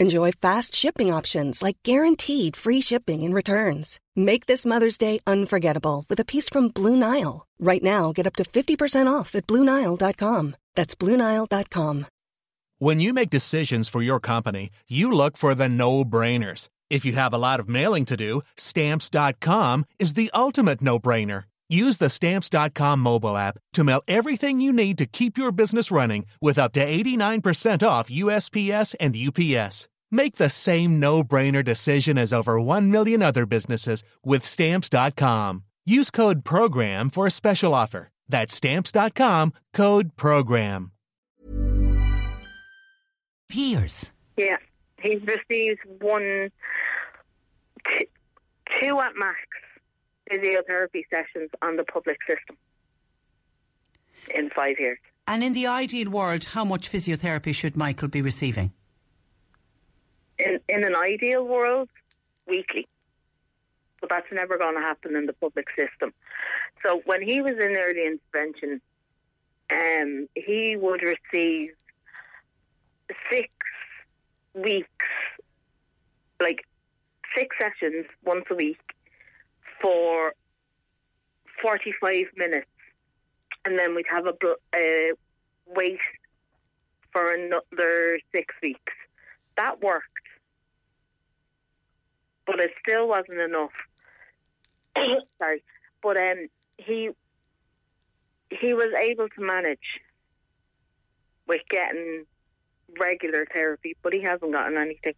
Enjoy fast shipping options like guaranteed free shipping and returns. Make this Mother's Day unforgettable with a piece from Blue Nile. Right now, get up to 50% off at BlueNile.com. That's BlueNile.com. When you make decisions for your company, you look for the no brainers. If you have a lot of mailing to do, Stamps.com is the ultimate no brainer. Use the Stamps.com mobile app to mail everything you need to keep your business running with up to 89% off USPS and UPS. Make the same no brainer decision as over 1 million other businesses with Stamps.com. Use code PROGRAM for a special offer. That's Stamps.com code PROGRAM. Years. Yeah, he's received one, t- two at max physiotherapy sessions on the public system in five years. And in the ideal world, how much physiotherapy should Michael be receiving? In, in an ideal world, weekly. But that's never going to happen in the public system. So when he was in early intervention, um, he would receive six weeks, like six sessions once a week for 45 minutes. And then we'd have a uh, wait for another six weeks. That worked. But it still wasn't enough. Sorry. But um, he he was able to manage with getting regular therapy, but he hasn't gotten anything.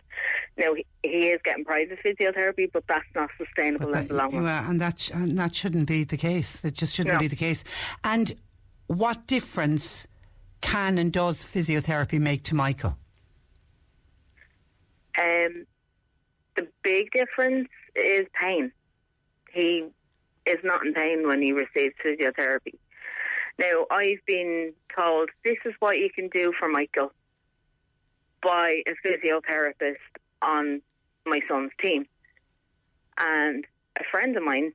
Now he, he is getting private physiotherapy, but that's not sustainable But in the long run. well, and that sh- and that shouldn't be the case. It just shouldn't No. be the case. And what difference can and does physiotherapy make to Michael? Um, the big difference is pain. He is not in pain when he receives physiotherapy. Now, I've been told this is what you can do for Michael by a physiotherapist on my son's team. And a friend of mine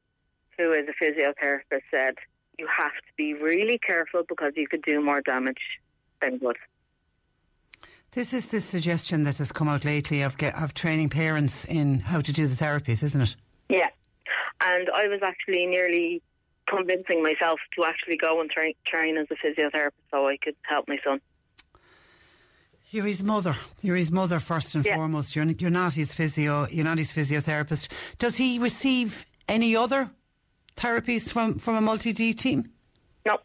who is a physiotherapist said, You have to be really careful because you could do more damage than good. This is the suggestion that has come out lately of get, of training parents in how to do the therapies, isn't it? Yeah. And I was actually nearly convincing myself to actually go and train, train as a physiotherapist so I could help my son. You're his mother. You're his mother first and Yeah. foremost. You're, you're not his physio. You're not his physiotherapist. Does he receive any other therapies from from a multi D team? No.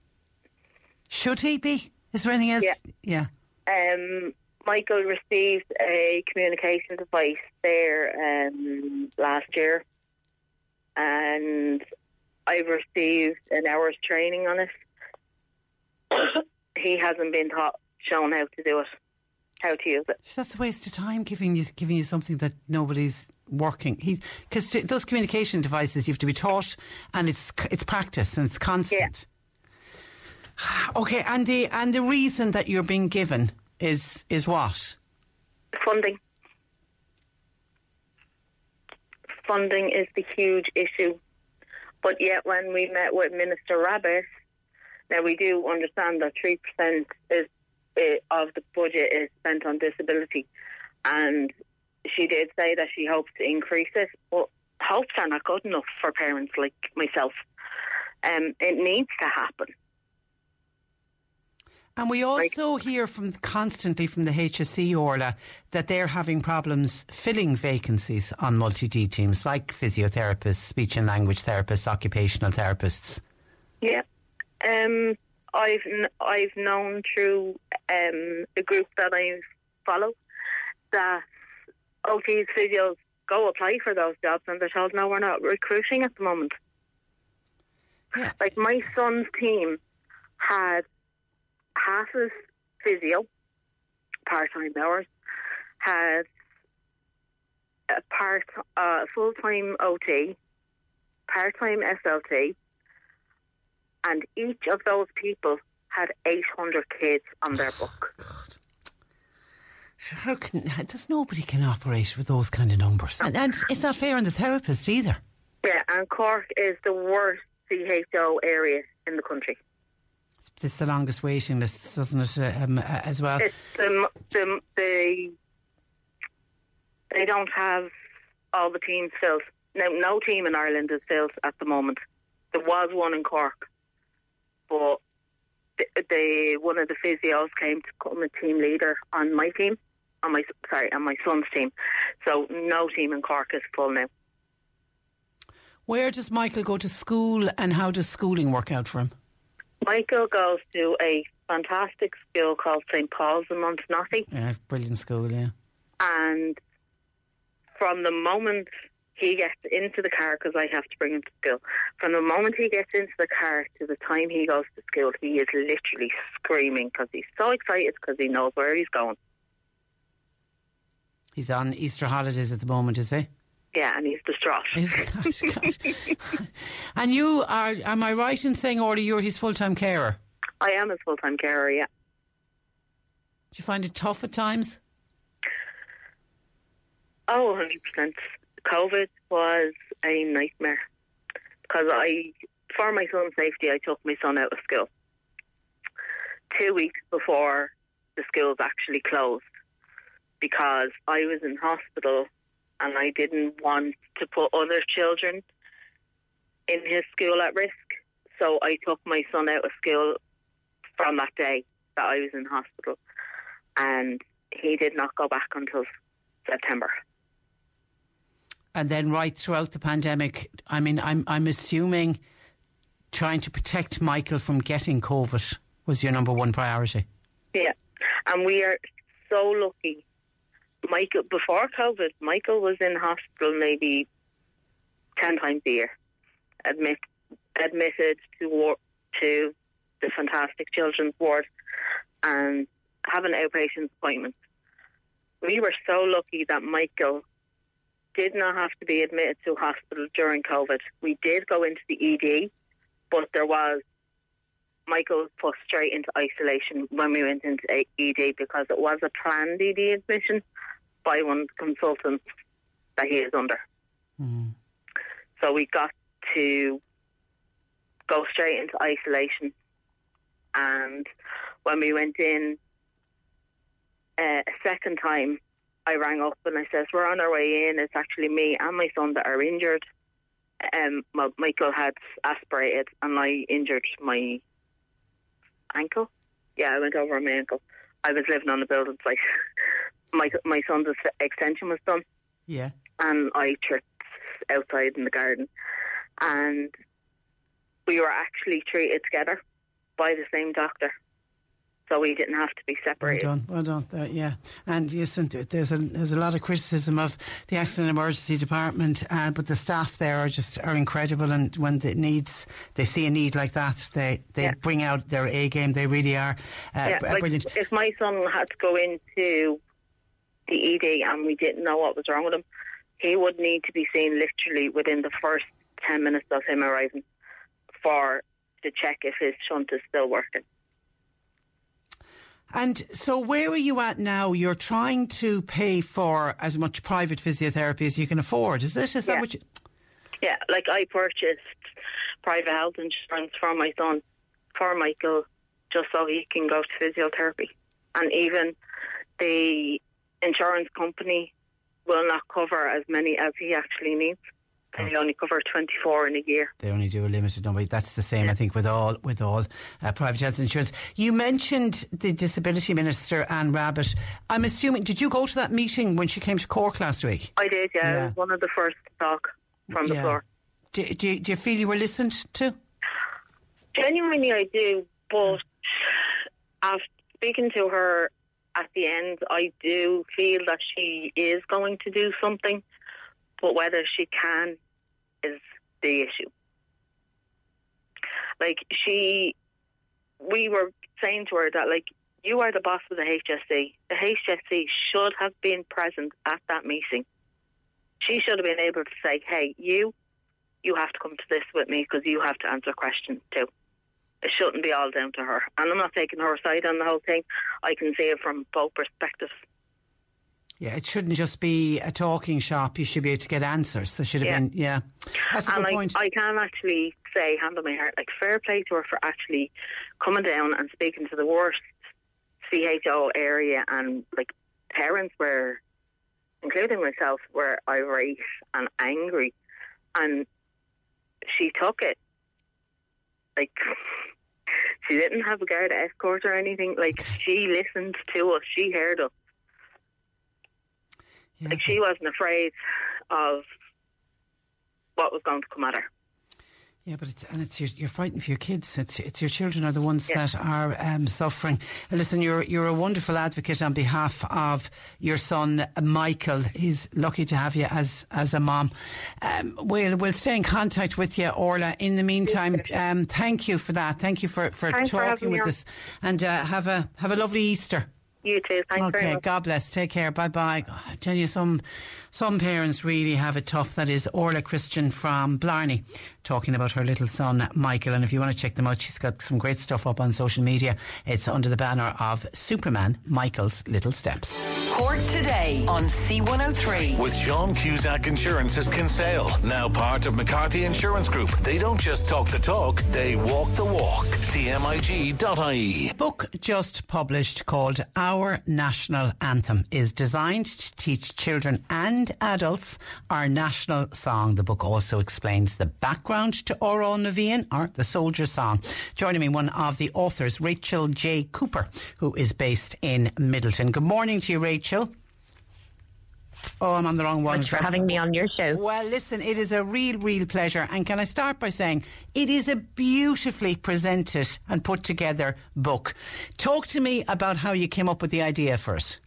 Should he be? Is there anything else? Yeah. Yeah. Um, Michael received a communication device there um, last year, and I've received an hour's training on it. he hasn't been taught, shown how to do it, how to use it. That's a waste of time giving you giving you something that nobody's working. Because those communication devices you have to be taught, and it's it's practice and it's constant. Okay, and the and the reason that you're being given is is what? Funding. Funding is the huge issue. But yet, when we met with Minister Rabbitte, now we do understand that 3% is, eh, of the budget is spent on disability. And she did say that she hopes to increase it, but hopes are not good enough for parents like myself. Um, it needs to happen. And we also hear from constantly from the HSE Orla that they're having problems filling vacancies on multi D teams like physiotherapists, speech and language therapists, occupational therapists. Yeah. Um, I've I've known through um, a group that I follow that OTs physios go apply for those jobs and they're told no, we're not recruiting at the moment. Yeah. Like my son's team had half his physio, part time hours, had a part uh, full time OT, part time SLT, and each of those people had 800 kids on their book. Sure, How can there's nobody can operate with those kind of numbers, and, and it's not fair on the therapist either. Yeah, and Cork is the worst CHO area in the country. It's the longest waiting list, doesn't it? Um, uh, as well. It's the the the they don't have all the teams filled. Now, no team in Ireland is filled at the moment. There was one in Cork, but the, one of the physios came to become a team leader on my team, on my sorry, on my son's team. So no team in Cork is full now. Where does Michael go to school, and how does schooling work out for him? Michael goes to a fantastic school called St Paul's in Montenotte. Yeah, brilliant school, yeah. And from the moment he gets into the car, because I have to bring him to school, from the moment he gets into the car to the time he goes to school, he is literally screaming because he's so excited because he knows where he's going. He's on Easter holidays at the moment, is he? Yeah, and he's distraught. Is gosh, gosh. and you are, am I right in saying, Orla, you're his full time carer? I am his full time carer, yeah. Do you find it tough at times? Oh, 100%. COVID was a nightmare because I, for my son's safety, I took my son out of school two weeks before the schools actually closed because I was in hospital and I didn't want to put other children in his school at risk. So I took my son out of school from that day that I was in hospital, and he did not go back until September. And then, right throughout the pandemic, I mean, I'm I'm assuming trying to protect Michael from getting COVID was your number one priority. Yeah, and we are so lucky. Michael, before COVID, Michael was in hospital maybe ten times a year, admit, admitted to war, to the fantastic children's ward, and having outpatient appointments. We were so lucky that Michael did not have to be admitted to hospital during COVID. We did go into the ED, but there was Michael was put straight into isolation when we went into ED because it was a planned ED admission by one consultant that he is under. Mm. So we got to go straight into isolation. And when we went in uh, a second time, I rang up and I says, "We're on our way in. It's actually me and my son that are injured." Um, well, Michael had aspirated, and I injured my ankle. Yeah, I went over on my ankle. I was living on a building site. my my son's extension was done. Yeah. And I tripped outside in the garden, and we were actually treated together by the same doctor so we didn't have to be separated. Well done, well done. Uh, yeah, and yes, and there's a there's a lot of criticism of the accident emergency department, uh, but the staff there are just are incredible. And when the needs, they see a need like that, they they Yeah. bring out their A game. They really are uh, yeah, like brilliant. if my son had to go into the ED and we didn't know what was wrong with him, he would need to be seen literally within the first 10 minutes of him arriving for to check if his shunt is still working. And so, where are you at now? You're trying to pay for as much private physiotherapy as you can afford. Is it? Is that Yeah. what you? Yeah, like I purchased private health insurance for my son, for Michael, just so he can go to physiotherapy. And even the insurance company will not cover as many as he actually needs. They only cover 24 in a year. They only do a limited number. That's the same, I think, with all with all uh, private health insurance. You mentioned the disability minister Anne Rabbitte. I'm assuming. Did you go to that meeting when she came to Cork last week? I did, yeah. Yeah. one of the first to talk from the floor. Do, do, do you feel you were listened to? Genuinely, I do, but after speaking to her at the end, I do feel that she is going to do something, but whether she can is the issue. Like, she, we were saying to her that, like, you are the boss of the HSE. The HSE should have been present at that meeting. She should have been able to say, hey, you, you have to come to this with me because you have to answer questions too. It shouldn't be all down to her. And I'm not taking her side on the whole thing. I can see it from both perspectives. Yeah, it shouldn't just be a talking shop. You should be able to get answers. There should have Yeah. been. Yeah, that's a and good I, point. I can actually say, hand on my heart, like fair play to her for actually coming down and speaking to the worst CHO area and like parents were including myself, were irate and angry, and she took it like she didn't have a guard escort or anything. Like she listened to us, she heard us. Yeah. Like she wasn't afraid of what was going to come at her. Yeah, but it's and it's your, you're fighting for your kids. It's it's your children are the ones that are um, suffering. And listen, you're you're a wonderful advocate on behalf of your son Michael. He's lucky to have you as as a mom. Um, we'll we'll stay in contact with you, Orla. In the meantime, um, thank you for that. Thank you for for Thanks talking me with us, and uh, have a have a lovely Easter. You too. Thanks Okay. God bless. Take care. Bye bye. I tell you, some some parents really have it tough. That is Orla Christian from Blarney talking about her little son Michael. And if you want to check them out, she's got some great stuff up on social media. It's under the banner of Superman Michael's Little Steps. Cork today on C103. With Sean Cusack Insurance's Kinsale, now part of McCarthy Insurance Group. They don't just talk the talk, they walk the walk. CMIG.ie. A book just published called Our National Anthem is designed to teach children and adults our national song. The book also explains the background to Amhrán na bhFiann, or the soldier song. Joining me, one of the authors, Rachel J. Cooper, who is based in Midleton. Good morning to you, Rachel. Oh, I'm on the wrong one. Thanks for having me on your show. Well, listen, it is a real, real pleasure. And can I start by saying it is a beautifully presented and put together book. Talk to me about how you came up with the idea first.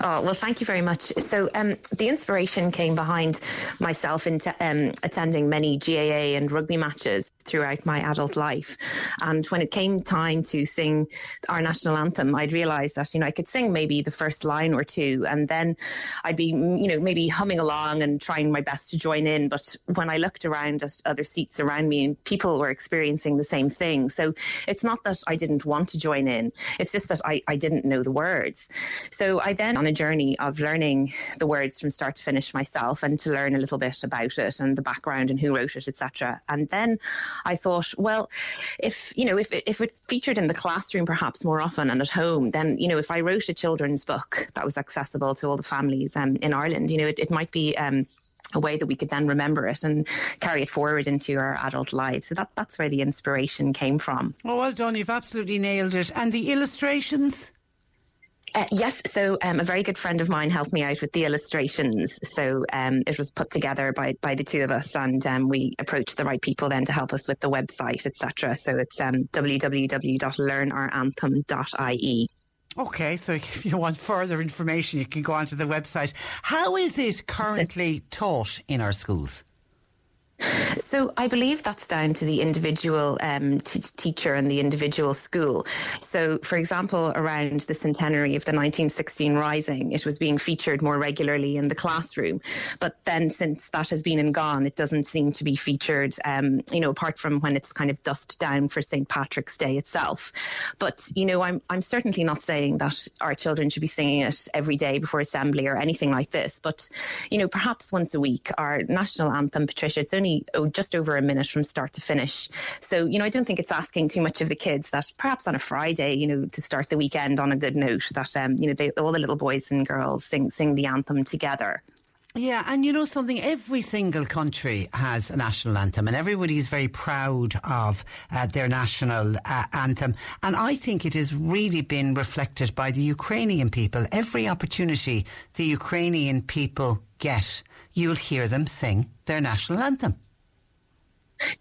Oh, well, thank you very much. So, um, the inspiration came behind myself in um, attending many GAA and rugby matches throughout my adult life. And when it came time to sing our national anthem, I'd realised that, you know, I could sing maybe the first line or two, and then I'd be, you know, maybe humming along and trying my best to join in. But when I looked around at other seats around me, and people were experiencing the same thing. So, it's not that I didn't want to join in, it's just that I, I didn't know the words. So, I then on a journey of learning the words from start to finish myself and to learn a little bit about it and the background and who wrote it, etc. And then I thought, well, if you know, if if it featured in the classroom perhaps more often and at home, then you know, if I wrote a children's book that was accessible to all the families um, in Ireland, you know, it, it might be. Um, a way that we could then remember it and carry it forward into our adult lives. So that, that's where the inspiration came from. Oh, well done. You've absolutely nailed it. And the illustrations? Uh, yes, so um, a very good friend of mine helped me out with the illustrations. So um, it was put together by by the two of us, and um, we approached the right people then to help us with the website, etc. So it's um, www.learnouranthem.ie. Okay, so if you want further information, you can go onto the website. How is it currently taught in our schools? So I believe that's down to the individual um, t- teacher and the individual school. So, for example, around the centenary of the 1916 Rising, it was being featured more regularly in the classroom. But then, since that has been and gone, it doesn't seem to be featured. Um, you know, apart from when it's kind of dust down for St Patrick's Day itself. But you know, I'm I'm certainly not saying that our children should be singing it every day before assembly or anything like this. But you know, perhaps once a week, our national anthem, Patricia. It's only oh, just over a minute from start to finish. So, you know, I don't think it's asking too much of the kids that perhaps on a Friday, you know, to start the weekend on a good note, that, um, you know, they, all the little boys and girls sing, sing the anthem together. Yeah, and you know something, every single country has a national anthem, and everybody is very proud of uh, their national uh, anthem. And I think it has really been reflected by the Ukrainian people. Every opportunity the Ukrainian people get, you'll hear them sing their national anthem.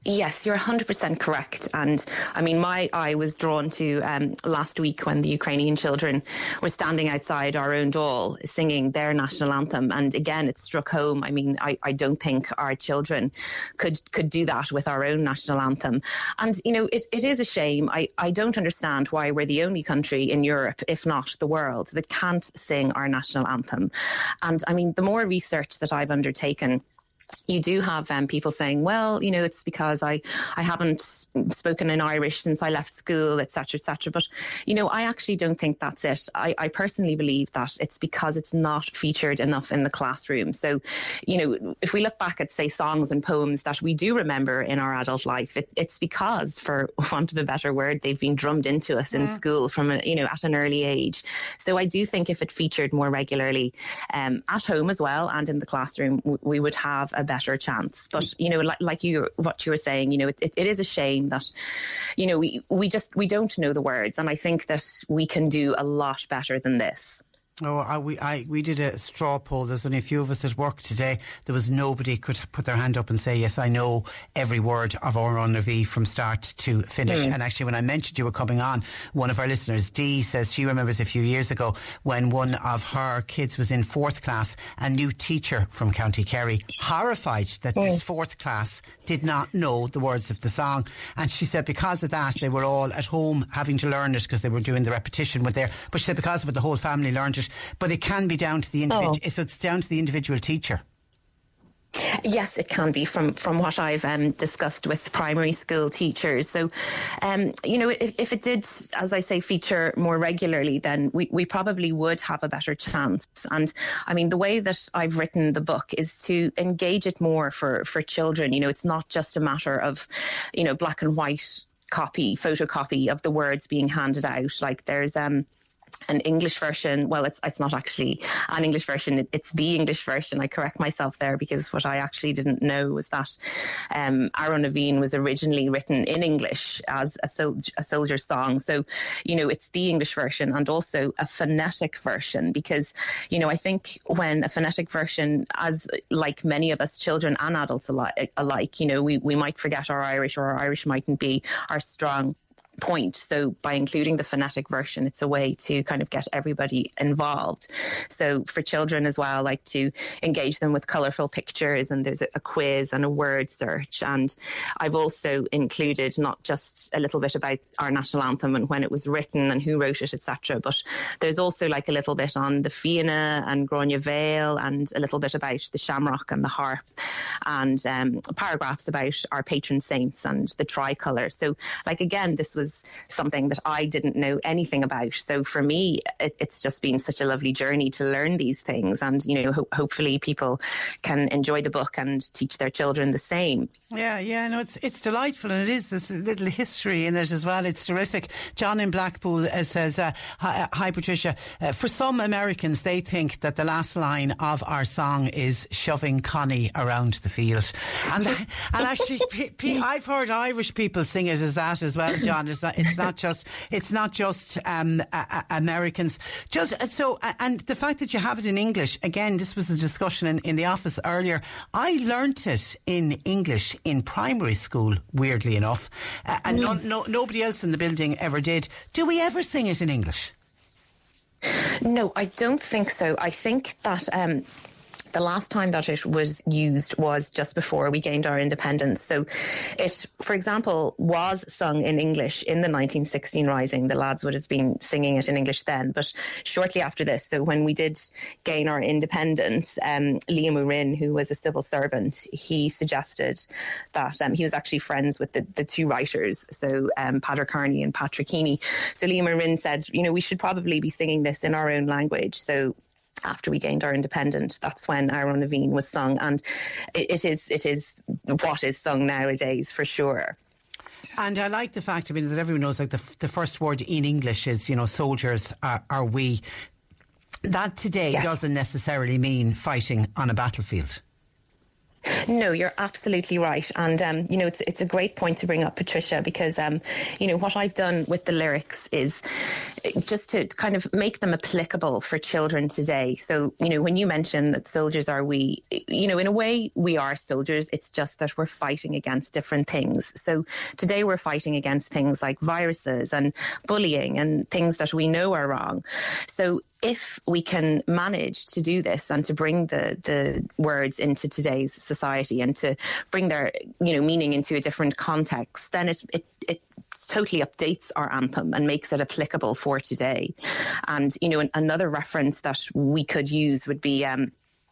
Yes, you're 100% correct. And I mean, my eye was drawn to um, last week when the Ukrainian children were standing outside our own door singing their national anthem. And again, it struck home. I mean, I, I don't think our children could could do that with our own national anthem. And, you know, it, it is a shame. I, I don't understand why we're the only country in Europe, if not the world, that can't sing our national anthem. And I mean, the more research that I've undertaken, you do have um, people saying, well, you know, it's because I, I haven't spoken in Irish since I left school, etc., etc. But, you know, I actually don't think that's it. I, I personally believe that it's because it's not featured enough in the classroom. So, you know, if we look back at, say, songs and poems that we do remember in our adult life, it, it's because, for want of a better word, they've been drummed into us in mm. school from, a, you know, at an early age. So I do think if it featured more regularly um, at home as well and in the classroom, we would have a better chance. But mm. you know, like, like you, what you were saying, you know, it, it, it is a shame that, you know, we we just we don't know the words, and I think that we can do a lot better than this. Oh, I, we I, we did a straw poll. There's only a few of us at work today. There was nobody could put their hand up and say, "Yes, I know every word of Or V from start to finish." Mm. And actually, when I mentioned you were coming on, one of our listeners, Dee, says she remembers a few years ago when one of her kids was in fourth class. A new teacher from County Kerry, horrified that mm. this fourth class did not know the words of the song, and she said because of that they were all at home having to learn it because they were doing the repetition with there. But she said because of it, the whole family learned it it, but it can be down to the individual. Oh. So it's down to the individual teacher. Yes, it can be from from what I've um, discussed with primary school teachers. So, um, you know, if, if, it did, as I say, feature more regularly, then we, we probably would have a better chance. And I mean, the way that I've written the book is to engage it more for for children. You know, it's not just a matter of, you know, black and white copy, photocopy of the words being handed out. Like there's um an English version. Well, it's it's not actually an English version. it's the English version. I correct myself there because what I actually didn't know was that um, Amhrán na bhFiann was originally written in English as a, sol- a soldier song. So, you know, it's the English version and also a phonetic version because, you know, I think when a phonetic version, as like many of us children and adults alike, alike you know, we, we might forget our Irish or our Irish mightn't be our strong point. So by including the phonetic version, it's a way to kind of get everybody involved. So for children as well, like to engage them with colorful pictures and there's a, quiz and a word search. And I've also included not just a little bit about our national anthem and when it was written and who wrote it, etc. But there's also like a little bit on the Fianna and Gráinne Mhaol and a little bit about the shamrock and the harp and um, paragraphs about our patron saints and the tricolour. So like again, this was was something that I didn't know anything about. So for me, it, it's just been such a lovely journey to learn these things. And, you know, ho- hopefully people can enjoy the book and teach their children the same. Yeah, yeah, no, it's it's delightful and it is. A little history in it as well. It's terrific. John in Blackpool uh, says, uh, hi, uh, hi, Patricia. Uh, for some Americans, they think that the last line of our song is shoving Connie around the field. And, and actually, p- p- I've heard Irish people sing it as that as well, John. It's not, it's not just it's not just um, uh, Americans. Just uh, so, and the fact that you have it in English again. This was a discussion in, in the office earlier. I learnt it in English in primary school. Weirdly enough, uh, and mm. no, no, nobody else in the building ever did. Do we ever sing it in English? No, I don't think so. I think that. Um, the last time that it was used was just before we gained our independence. So it, for example, was sung in English in the 1916 Rising. The lads would have been singing it in English then. But shortly after this, so when we did gain our independence, um, Liam Ó Rinn, who was a civil servant, he suggested that um, he was actually friends with the, the two writers, so um, Padraig Kearney and Patrick Heeney. So Liam Ó Rinn said, you know, we should probably be singing this in our own language. So after we gained our independence. That's when Amhrán na bhFiann was sung, and it, it is it is what is sung nowadays for sure. And I like the fact, I mean, that everyone knows like the, the first word in English is, you know, soldiers are, are we. That today yes. doesn't necessarily mean fighting on a battlefield. No, you're absolutely right, and um, you know it's it's a great point to bring up, Patricia, because um, you know what I've done with the lyrics is just to kind of make them applicable for children today. So you know when you mention that soldiers are we, you know in a way we are soldiers. It's just that we're fighting against different things. So today we're fighting against things like viruses and bullying and things that we know are wrong. So if we can manage to do this and to bring the the words into today's society and to bring their you know meaning into a different context, then it it, it totally updates our anthem and makes it applicable for today. And you know, another reference that we could use would be. Um,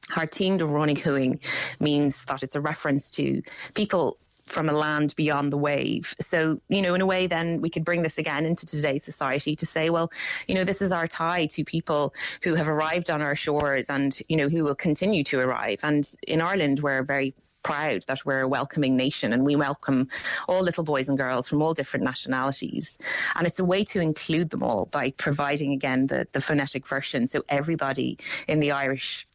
Hartín de Ronighuing means that it's a reference to people from a land beyond the wave. So, you know, in a way, then we could bring this again into today's society to say, well, you know, this is our tie to people who have arrived on our shores and, you know, who will continue to arrive. And in Ireland, we're very proud that we're a welcoming nation and we welcome all little boys and girls from all different nationalities. And it's a way to include them all by providing, again, the, the phonetic version so everybody in the Irish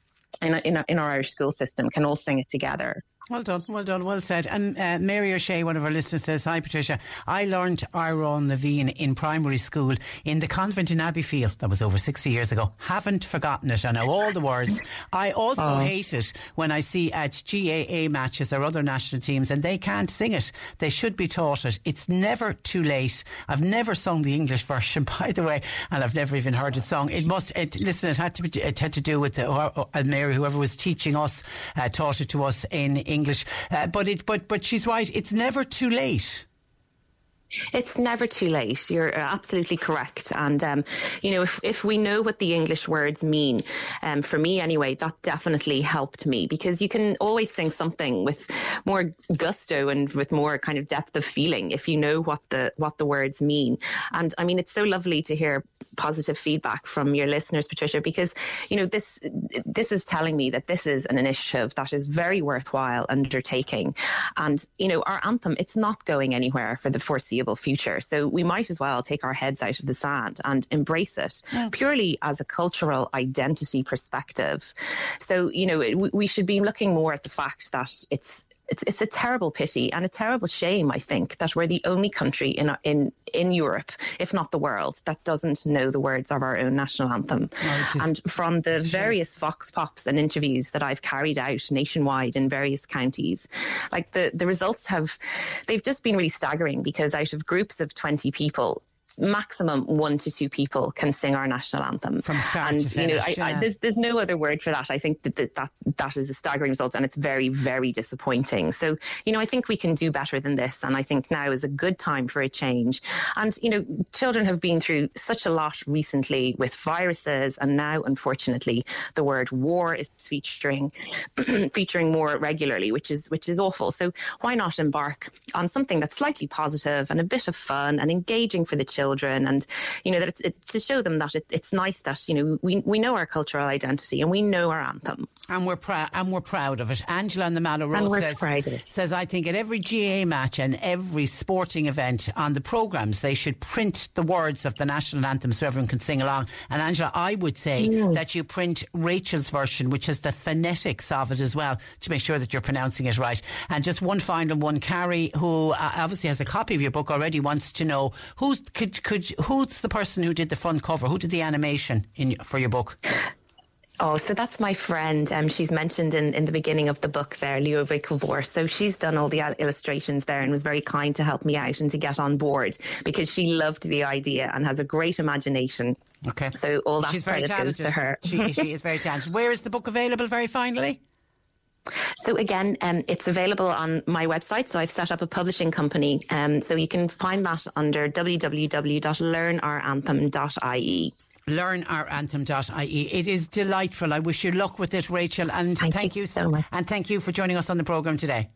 in, in, in our Irish school system can all sing it together. Well done, well done, well said. And uh, Mary O'Shea, one of our listeners, says, Hi Patricia, I learned Amhrán na bhFiann in primary school in the convent in Abbeyfeale. That was over 60 years ago. Haven't forgotten it. I know all the words. I also oh. hate it when I see at GAA matches or other national teams and they can't sing it. They should be taught it. It's never too late. I've never sung the English version, by the way, and I've never even heard it sung. It must, it, listen, it had to be, it had to do with the, uh, Mary, whoever was teaching us, uh, taught it to us in English English. Uh, but it, but but she's right. It's never too late. It's never too late. You're absolutely correct. And, um, you know, if, if we know what the English words mean, um, for me anyway, that definitely helped me because you can always sing something with more gusto and with more kind of depth of feeling if you know what the, what the words mean. And I mean, it's so lovely to hear positive feedback from your listeners, Patricia, because, you know, this, this is telling me that this is an initiative that is very worthwhile undertaking. And, you know, our anthem, it's not going anywhere for the foreseeable foreseeable future. So we might as well take our heads out of the sand and embrace it yeah. purely as a cultural identity perspective. So, you know, we should be looking more at the fact that it's it's it's a terrible pity and a terrible shame. I think that we're the only country in in in Europe, if not the world, that doesn't know the words of our own national anthem. Oh, and from the various vox pops and interviews that I've carried out nationwide in various counties, like the the results have, they've just been really staggering because out of groups of twenty people, maximum one to two people can sing our national anthem. From start and, to finish, you know, I, yeah. I, there's, there's no other word for that. I think that, that, that, that is a staggering result and it's very, very disappointing. So, you know, I think we can do better than this. And I think now is a good time for a change. And, you know, children have been through such a lot recently with viruses. And now, unfortunately, the word war is featuring, featuring more regularly, which is, which is awful. So why not embark on something that's slightly positive and a bit of fun and engaging for the children? Children, and you know that it's it, to show them that it, it's nice that you know we we know our cultural identity and we know our anthem, and we're proud and we're proud of it. Angela and the Mallow Road says, says I think at every GA match and every sporting event on the programs they should print the words of the national anthem so everyone can sing along. And Angela, I would say mm. that you print Rachel's version, which has the phonetics of it as well, to make sure that you're pronouncing it right. And just one final one, Carrie, who uh, obviously has a copy of your book already, wants to know who's could could who's the person who did the front cover? Who did the animation in for your book? Oh, so that's my friend. Um, she's mentioned in, in the beginning of the book there, Leo Vicovor. So she's done all the illustrations there and was very kind to help me out and to get on board because she loved the idea and has a great imagination. Okay. So all that she's very goes to her. she, she is very talented. Where is the book available very finally? So again, um, it's available on my website. So I've set up a publishing company. Um, so you can find that under www.learnouranthem.ie learnouranthem.ie. It is delightful. I wish you luck with it, Rachel, and thank, thank you, you so much. And thank you for joining us on the programme today.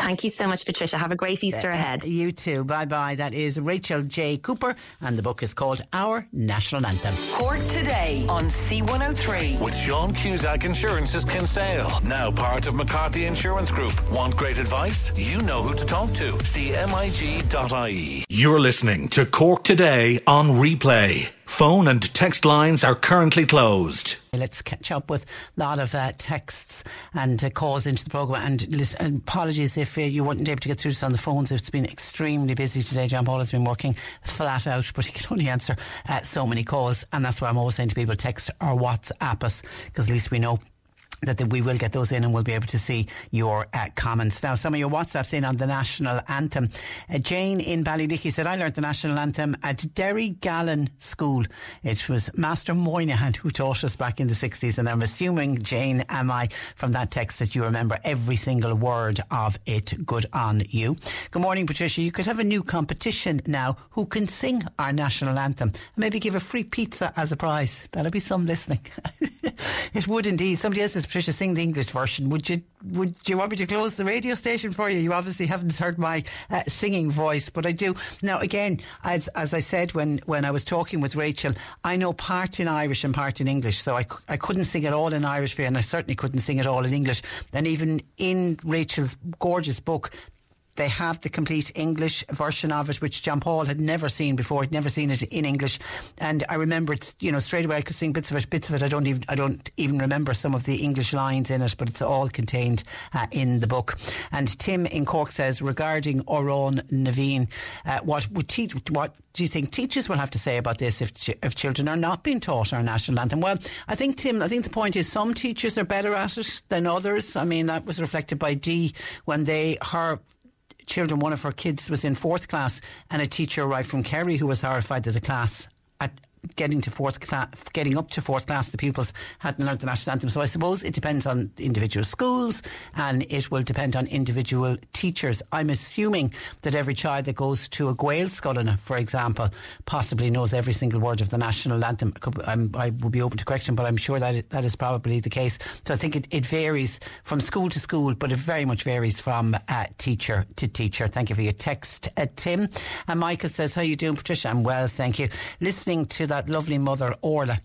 Thank you so much, Patricia. Have a great Easter ahead. You too. Bye bye. That is Rachel J. Cooper, and the book is called Our National Anthem. Cork today on C103. With Sean Cusack Insurance's Kinsale, now part of McCarthy Insurance Group. Want great advice? You know who to talk to. CMIG.ie. You're listening to Cork Today on replay. Phone and text lines are currently closed. Let's catch up with a lot of uh, texts and uh, calls into the programme. And, and apologies if uh, you weren't able to get through this on the phones. It's been extremely busy today. John Paul has been working flat out, but he can only answer uh, so many calls. And that's why I'm always saying to people text or WhatsApp us, because at least we know that we will get those in and we'll be able to see your uh, comments. Now, some of your WhatsApps in on the national anthem. Uh, Jane in Ballylickey said, I learned the national anthem at Derry Gallen School. It was Master Moynihan who taught us back in the 60s. And I'm assuming, Jane, am I, from that text that you remember every single word of it. Good on you. Good morning, Patricia. You could have a new competition now. Who can sing our national anthem? And maybe give a free pizza as a prize. That'll be some listening. it would indeed. Somebody else is Patricia sing the English version, would you would you want me to close the radio station for you? You obviously haven't heard my uh, singing voice, but I do. Now, again, as as I said when, when I was talking with Rachel, I know part in Irish and part in English, so I, I couldn't sing it all in Irish for you, and I certainly couldn't sing it all in English. And even in Rachel's gorgeous book, they have the complete English version of it, which John Paul had never seen before. He'd never seen it in English, and I remember it. You know, straight away I could sing bits of it. Bits of it I don't even I don't even remember some of the English lines in it, but it's all contained uh, in the book. And Tim in Cork says regarding Oron Naveen, uh, what would te- what do you think teachers will have to say about this if ch- if children are not being taught our national anthem? Well, I think Tim, I think the point is some teachers are better at it than others. I mean, that was reflected by Dee when they her children, one of her kids was in fourth class, and a teacher arrived from Kerry who was horrified that the class at getting to fourth class, getting up to fourth class, the pupils hadn't learned the national anthem. So I suppose it depends on individual schools and it will depend on individual teachers. I'm assuming that every child that goes to a Gaelscoileanna, for example, possibly knows every single word of the national anthem. I'm, i would be open to correction, but I'm sure that that is probably the case. So I think it, it, varies from school to school, but it very much varies from uh, teacher to teacher. Thank you for your text, uh, Tim. And Micah says, "How are you doing, Patricia?" I'm well, thank you. Listening to that lovely mother, Orla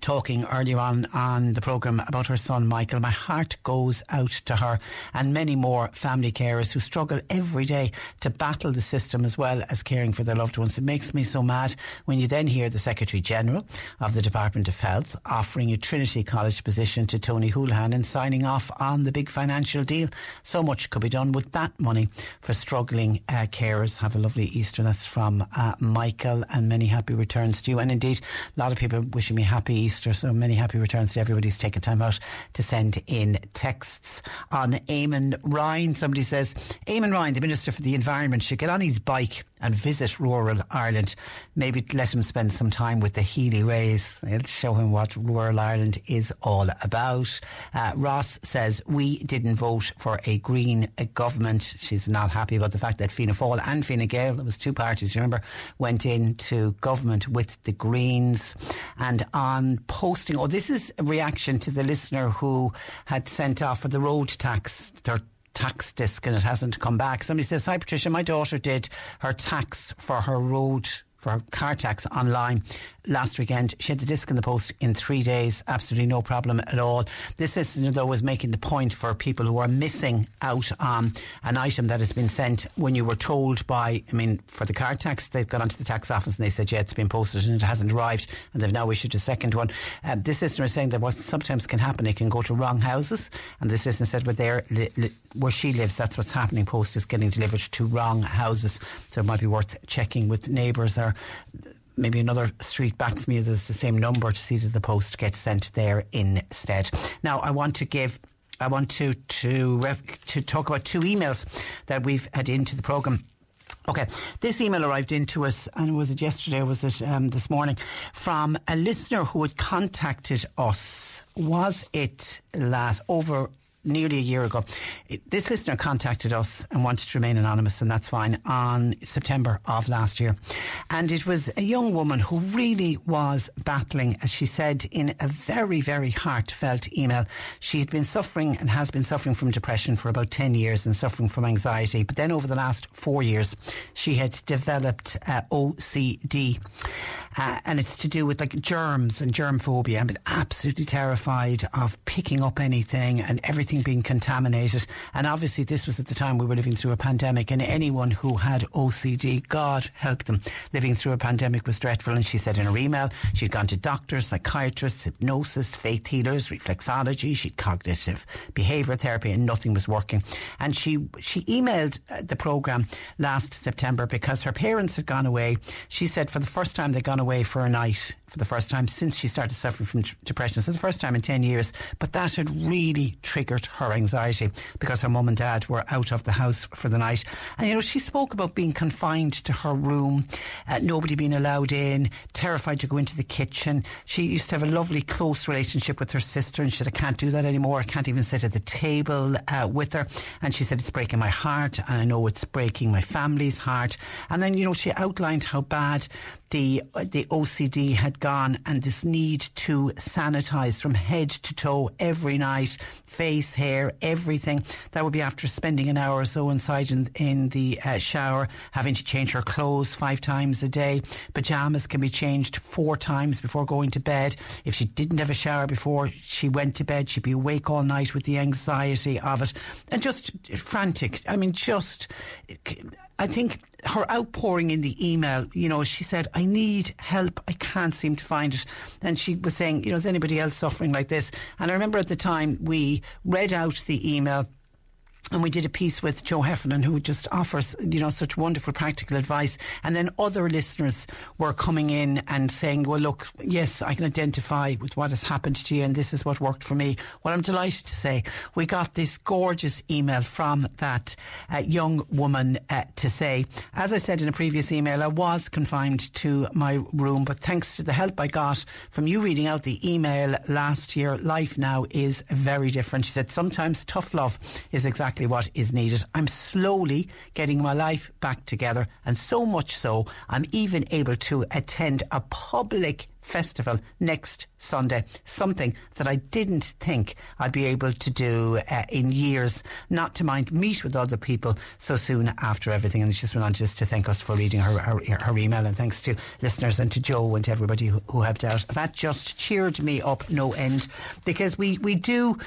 talking earlier on on the programme about her son Michael. My heart goes out to her and many more family carers who struggle every day to battle the system as well as caring for their loved ones. It makes me so mad when you then hear the Secretary General of the Department of Health offering a Trinity College position to Tony Holohan and signing off on the big financial deal. So much could be done with that money for struggling uh, carers. Have a lovely Easter. That's from uh, Michael and many happy returns to you. And indeed, a lot of people wishing me happy Easter. So many happy returns to everybody who's taken time out to send in texts on Eamon Ryan. Somebody says, Eamon Ryan, the Minister for the Environment, should get on his bike and visit rural Ireland. Maybe let him spend some time with the Healy-Raes. It'll show him what rural Ireland is all about. Uh, Ross says, we didn't vote for a Green government. She's not happy about the fact that Fianna Fáil and Fine Gael, there was two parties, remember, went into government with the Greens. And on posting, oh, this is a reaction to the listener who had sent off for the road tax, their tax disc and it hasn't come back. Somebody says, Hi Patricia, my daughter did her tax for her road for her car tax online last weekend. She had the disc in the post in three days, absolutely no problem at all. This listener, though, was making the point for people who are missing out on an item that has been sent when you were told by, I mean, for the car tax, they've gone onto the tax office and they said, yeah, it's been posted and it hasn't arrived, and they've now issued a second one. Uh, this listener is saying that what sometimes can happen, it can go to wrong houses, and this listener said, well, there, li, li, where she lives, that's what's happening. Post is getting delivered to wrong houses, so it might be worth checking with neighbours or maybe another street back from you, there's the same number to see that the post gets sent there instead. Now, I want to give. I want to to to talk about two emails that we've had into the program. Okay, this email arrived into us, and was it yesterday or was it um, this morning, from a listener who had contacted us. Was it last over nearly a year ago. This listener contacted us and wanted to remain anonymous, and that's fine, on September of last year. And it was a young woman who really was battling, as she said in a very, very heartfelt email. She had been suffering and has been suffering from depression for about 10 years and suffering from anxiety. But then over the last four years, she had developed uh, OCD. Uh, and it's to do with like germs and germ phobia. I'm absolutely terrified of picking up anything and everything being contaminated. And obviously, this was at the time we were living through a pandemic, and anyone who had OCD, God help them, living through a pandemic was dreadful. And she said in her email she'd gone to doctors, psychiatrists, hypnosis, faith healers, reflexology, she'd cognitive behaviour therapy, and nothing was working. And she she emailed uh, the program last September because her parents had gone away. She said for the first time they'd gone away for a night for the first time since she started suffering from depression. So the first time in 10 years. But that had really triggered her anxiety because her mum and dad were out of the house for the night. And, you know, she spoke about being confined to her room, uh, nobody being allowed in, terrified to go into the kitchen. She used to have a lovely, close relationship with her sister, and she said, I can't do that anymore. I can't even sit at the table uh, with her. And she said, It's breaking my heart, and I know it's breaking my family's heart. And then, you know, she outlined how bad the the OCD had gone and this need to sanitize from head to toe every night, face, hair, everything. That would be after spending an hour or so inside in, in the uh, shower, having to change her clothes five times a day. Pajamas can be changed four times before going to bed. If she didn't have a shower before she went to bed, she'd be awake all night with the anxiety of it and just frantic. I mean, just I think her outpouring in the email, you know, she said, I need help. I can't seem to find it. And she was saying, you know, is anybody else suffering like this? And I remember at the time we read out the email and we did a piece with Joe Heffernan, who just offers, you know, such wonderful practical advice. And then other listeners were coming in and saying, well, look, yes, I can identify with what has happened to you and this is what worked for me. Well, I'm delighted to say we got this gorgeous email from that uh, young woman uh, to say, as I said in a previous email, I was confined to my room, but thanks to the help I got from you reading out the email last year, life now is very different. She said, sometimes tough love is exactly exactly what is needed. I'm slowly getting my life back together, and so much so, I'm even able to attend a public festival next Sunday. Something that I didn't think I'd be able to do uh, in years. Not to mind meet with other people so soon after everything. And she just went on just to thank us for reading her, her, her email and thanks to listeners and to Joe and to everybody who, who helped out. That just cheered me up no end because we, we do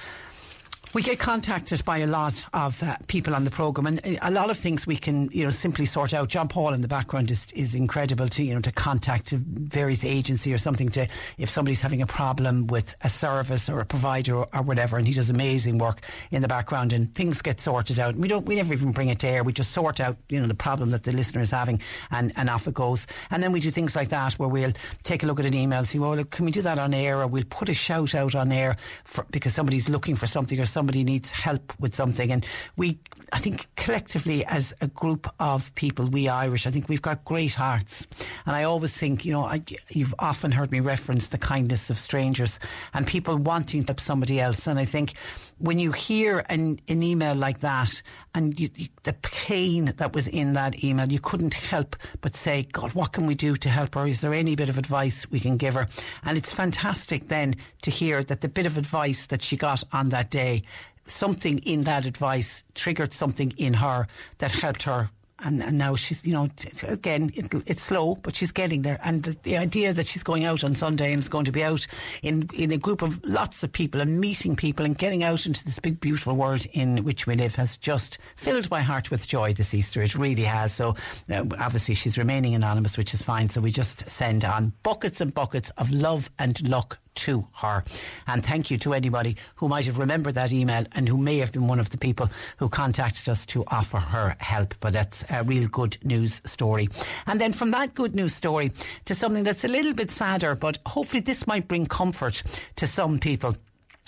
we get contacted by a lot of uh, people on the programme and uh, a lot of things we can, you know, simply sort out. John Paul in the background is, is incredible to, you know, to contact a various agency or something to, if somebody's having a problem with a service or a provider or, or, whatever, and he does amazing work in the background and things get sorted out. We don't, we never even bring it to air. We just sort out, you know, the problem that the listener is having and, and off it goes. And then we do things like that where we'll take a look at an email and say, well, look, can we do that on air or we'll put a shout out on air for, because somebody's looking for something or something somebody needs help with something. And we, I think collectively as a group of people, we Irish, I think we've got great hearts. And I always think, you know, I, you've often heard me reference the kindness of strangers and people wanting to help somebody else. And I think when you hear an, an email like that and you, you, the pain that was in that email, you couldn't help but say, God, what can we do to help her? Is there any bit of advice we can give her? And it's fantastic then to hear that the bit of advice that she got on that day, something in that advice triggered something in her that helped her and, and now she's, you know, again, it, it's slow, but she's getting there. And the, the, idea that she's going out on Sunday and is going to be out in, in a group of lots of people and meeting people and getting out into this big, beautiful world in which we live has just filled my heart with joy this Easter. It really has. So uh, obviously she's remaining anonymous, which is fine. So we just send on buckets and buckets of love and luck to her. And thank you to anybody who might have remembered that email and who may have been one of the people who contacted us to offer her help. But that's a real good news story. And then from that good news story to something that's a little bit sadder, but hopefully this might bring comfort to some people.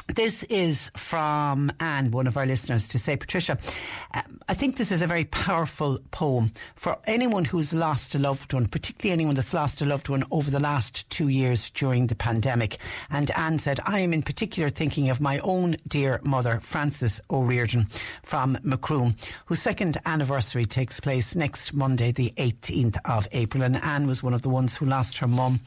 This is from Anne, one of our listeners, to say, Patricia, um, I think this is a very powerful poem for anyone who's lost a loved one, particularly anyone that's lost a loved one over the last two years during the pandemic. And Anne said, I am in particular thinking of my own dear mother, Frances O'Riordan from Macroom, whose second anniversary takes place next Monday, the 18th of April. And Anne was one of the ones who lost her mum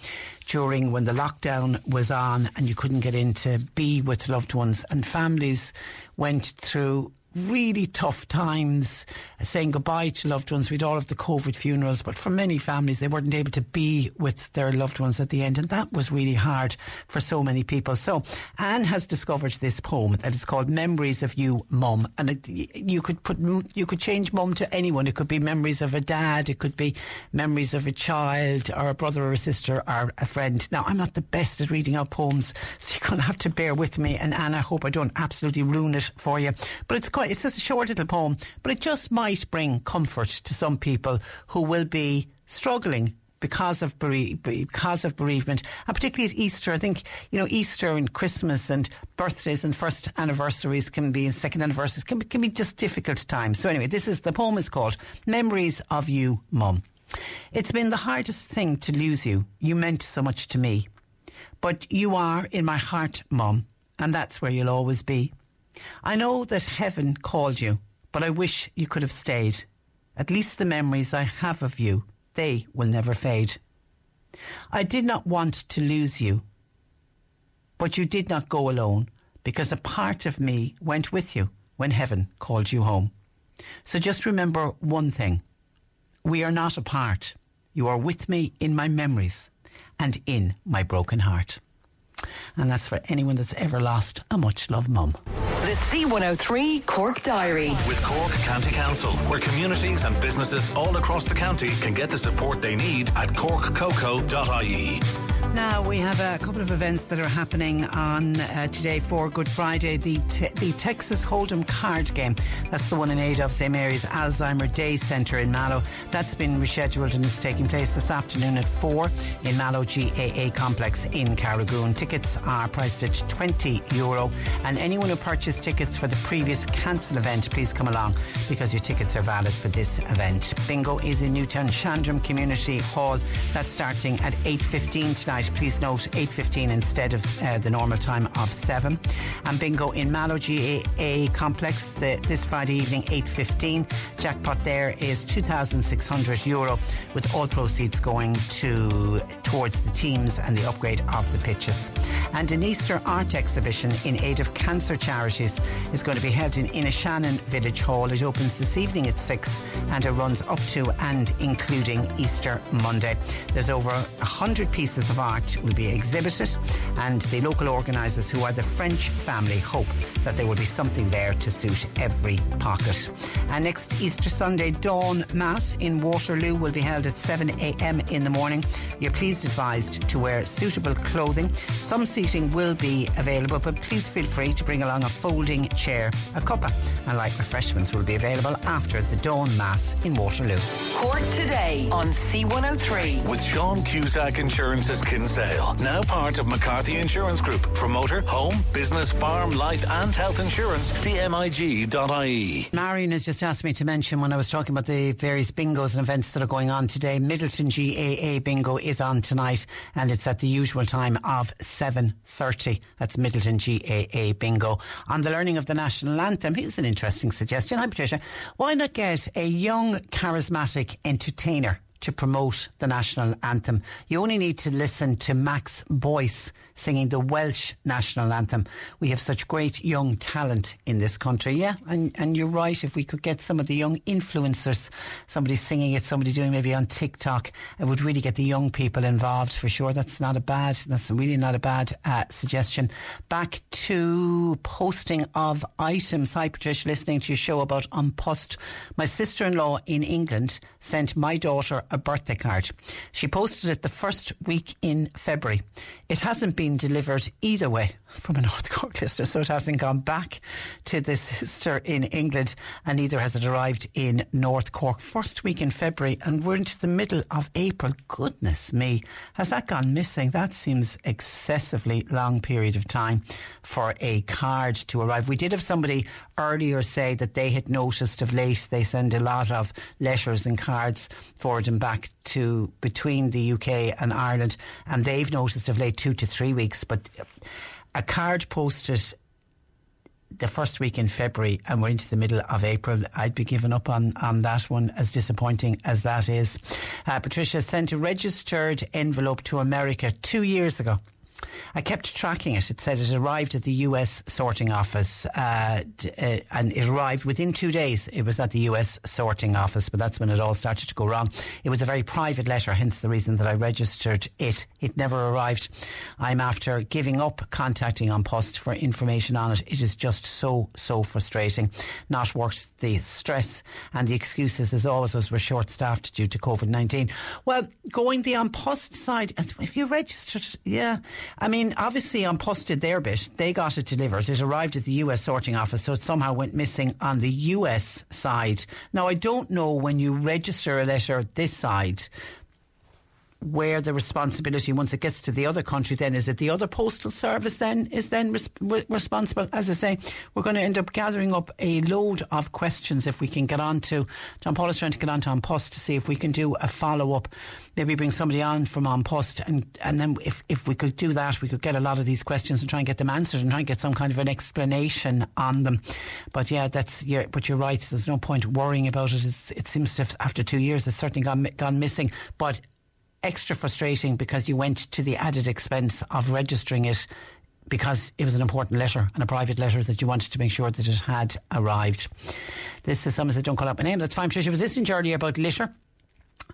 during when the lockdown was on and you couldn't get in to be with loved ones and families went through really tough times, uh, saying goodbye to loved ones. We'd all of the COVID funerals, but for many families, they weren't able to be with their loved ones at the end. And that was really hard for so many people. So Anne has discovered this poem that is called Memories of You, Mum. And it, you could put, you could change mum to anyone. It could be memories of a dad. It could be memories of a child or a brother or a sister or a friend. Now, I'm not the best at reading out poems, so you're going to have to bear with me. And Anne, I hope I don't absolutely ruin it for you. But it's quite it's just a short little poem, but it just might bring comfort to some people who will be struggling because of bere- because of bereavement, and particularly at Easter. I think you know Easter and Christmas and birthdays and first anniversaries can be and second anniversaries can be, can be just difficult times. So anyway, this is the poem is called "Memories of You, Mum." It's been the hardest thing to lose you. You meant so much to me, but you are in my heart, Mum, and that's where you'll always be. I know that heaven called you, but I wish you could have stayed. At least the memories I have of you they will never fade. I did not want to lose you, but you did not go alone because a part of me went with you when heaven called you home. So just remember one thing we are not apart. You are with me in my memories and in my broken heart. And that's for anyone that's ever lost a much loved mum. The C103 Cork Diary. With Cork County Council, where communities and businesses all across the county can get the support they need at corkcoco.ie. Now we have a couple of events that are happening on uh, today for Good Friday. The te- the Texas Hold'em card game. That's the one in aid of St Mary's Alzheimer Day Centre in Mallow. That's been rescheduled and is taking place this afternoon at four in Mallow GAA Complex in Carrigoon. Tickets are priced at twenty euro, and anyone who purchased tickets for the previous cancelled event, please come along because your tickets are valid for this event. Bingo is in Newtown Shandrum Community Hall. That's starting at eight fifteen tonight please note 8.15 instead of uh, the normal time of 7. And bingo in Mallow GAA Complex the, this Friday evening, 8.15. Jackpot there is 2,600 euro with all proceeds going to towards the teams and the upgrade of the pitches. And an Easter art exhibition in aid of cancer charities is going to be held in Inishannon Village Hall. It opens this evening at 6 and it runs up to and including Easter Monday. There's over 100 pieces of art will be exhibited and the local organisers who are the French family hope that there will be something there to suit every pocket. And next Easter Sunday dawn mass in Waterloo will be held at 7am in the morning. You're please advised to wear suitable clothing. Some seating will be available but please feel free to bring along a folding chair, a cuppa and light refreshments will be available after the dawn mass in Waterloo. Cork today on C103. With Sean Cusack Insurance's Kinsale, now part of McCarthy Insurance Group. For motor, home, business, farm, life and health insurance, cmig.ie. Marion has just asked me to mention when I was talking about the various bingos and events that are going on today. Midleton GAA bingo is on tonight and it's at the usual time of 7.30. That's Midleton GAA bingo. On the learning of the national anthem, here's an interesting suggestion. Hi Patricia. Why not get a young charismatic entertainer to promote the national anthem. You only need to listen to Max Boyce singing the Welsh national anthem. We have such great young talent in this country. Yeah, and, and you're right. If we could get some of the young influencers, somebody singing it, somebody doing maybe on TikTok, it would really get the young people involved for sure. That's not a bad, that's really not a bad uh, suggestion. Back to posting of items. Hi, Patricia, listening to your show about An Post. My sister-in-law in England sent my daughter a birthday card. She posted it the first week in February. It hasn't been delivered either way from a North Cork listener, so it hasn't gone back to the sister in England, and neither has it arrived in North Cork. First week in February, and we're into the middle of April. Goodness me, has that gone missing? That seems excessively long period of time for a card to arrive. We did have somebody earlier say that they had noticed of late they send a lot of letters and cards forward and back to between the UK and Ireland, and they've noticed of late two to three weeks. But a card posted the first week in February and we're into the middle of April, I'd be giving up on, on that one, as disappointing as that is. Uh, Patricia sent a registered envelope to America two years ago. I kept tracking it. It said it arrived at the US sorting office uh, d- uh, and it arrived within two days. It was at the US sorting office, but that's when it all started to go wrong. It was a very private letter, hence the reason that I registered it. It never arrived. I'm after giving up contacting An Post for information on it. It is just so, so frustrating. Not worth the stress and the excuses, as always, was we're short staffed due to COVID 19. Well, going the An Post side, if you registered, yeah. I mean, obviously, An Post did their bit. They got it delivered. It arrived at the US sorting office, so it somehow went missing on the US side. Now, I don't know when you register a letter this side where the responsibility once it gets to the other country then is it the other postal service then is then res- responsible? As I say we're going to end up gathering up a load of questions if we can get on to John Paul is trying to get on to An Post to see if we can do a follow up maybe bring somebody on from An Post and and then if, if we could do that we could get a lot of these questions and try and get them answered and try and get some kind of an explanation on them. But yeah that's yeah but you're right. There's no point worrying about it. It's, it seems to have, after two years it's certainly gone, gone missing. But extra frustrating because you went to the added expense of registering it because it was an important letter and a private letter that you wanted to make sure that it had arrived. This is someone said, don't call out my name. That's fine. Patricia was listening to earlier about litter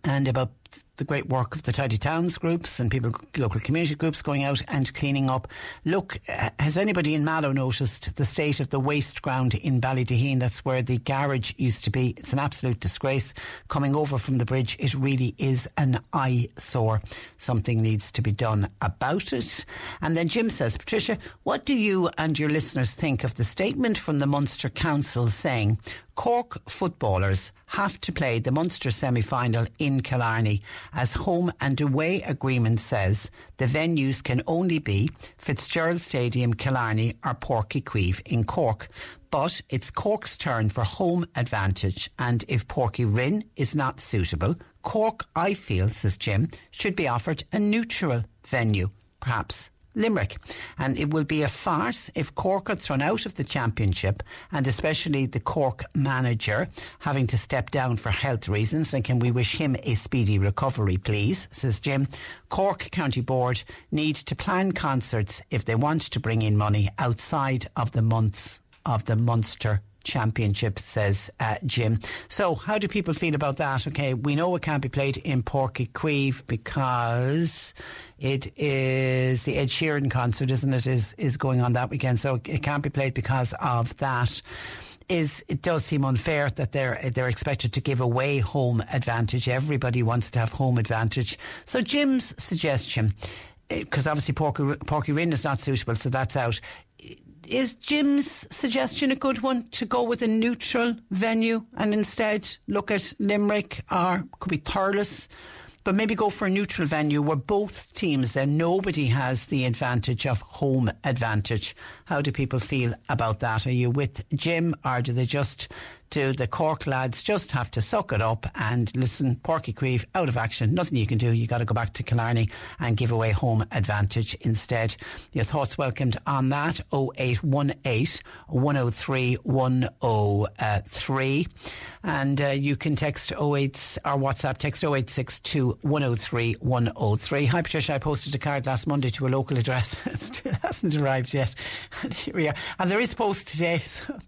and about the great work of the Tidy Towns groups and people, local community groups going out and cleaning up. Look, uh, has anybody in Mallow noticed the state of the waste ground in Ballydeheen? That's where the garage used to be. It's an absolute disgrace. Coming over from the bridge, it really is an eyesore. Something needs to be done about it. And then Jim says, Patricia, what do you and your listeners think of the statement from the Munster Council saying Cork footballers have to play the Munster semi final in Killarney as home and away agreement says the venues can only be Fitzgerald Stadium, Killarney or Uí in Cork. But it's Cork's turn for home advantage, and if Uí Rinn is not suitable, Cork, I feel, says Jim, should be offered a neutral venue, perhaps Limerick. And it will be a farce if Cork are thrown out of the championship and especially the Cork manager having to step down for health reasons. And can we wish him a speedy recovery, please? Says Jim. Cork County Board need to plan concerts if they want to bring in money outside of the months of the Munster Championship, says uh, Jim. So, how do people feel about that? Okay, we know it can't be played in Páirc Uí Chaoimh because it is the Ed Sheeran concert, isn't it? Is is going on that weekend, so it can't be played because of that. Is it does seem unfair that they're they're expected to give away home advantage. Everybody wants to have home advantage. So Jim's suggestion, because eh, obviously Porky, Uí Rinn is not suitable, so that's out is Jim's suggestion a good one to go with a neutral venue and instead look at Limerick or could be Thurles but maybe go for a neutral venue where both teams then nobody has the advantage of home advantage. How do people feel about that? Are you with Jim or do they just to the Cork lads just have to suck it up and listen, Páirc Uí out of action. Nothing you can do. You got to go back to Killarney and give away home advantage instead. Your thoughts welcomed on that 0818 103 103. And uh, you can text 08 or WhatsApp text 0862 103 103. Hi Patricia, I posted a card last Monday to a local address. it still hasn't arrived yet. And here we are. And there is post today, so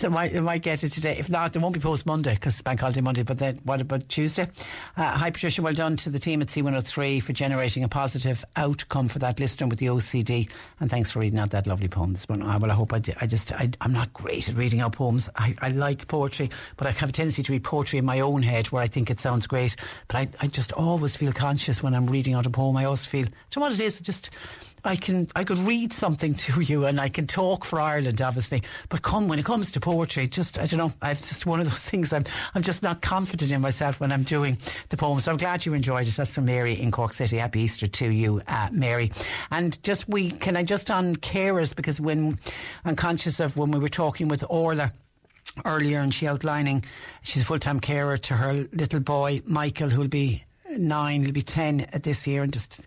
they might, they might get it today if not, it won't be post Monday because it's Bank Holiday Monday. But then, what about Tuesday? Uh, hi, Patricia. Well done to the team at C103 for generating a positive outcome for that listener with the OCD. And thanks for reading out that lovely poem this morning. well, I hope I did. I just, I, am not great at reading out poems. I, I like poetry, but I have a tendency to read poetry in my own head where I think it sounds great. But I, I just always feel conscious when I'm reading out a poem. I always feel, do you know what it is? Just I can I could read something to you and I can talk for Ireland, obviously. But come when it comes to poetry, just I don't know. I've just one of those things. I'm I'm just not confident in myself when I'm doing the poem. So I'm glad you enjoyed it. That's from Mary in Cork City. Happy Easter to you, uh, Mary. And just we can I just on carers because when I'm conscious of when we were talking with Orla earlier and she outlining she's a full time carer to her little boy Michael who'll be nine, he'll be ten this year and just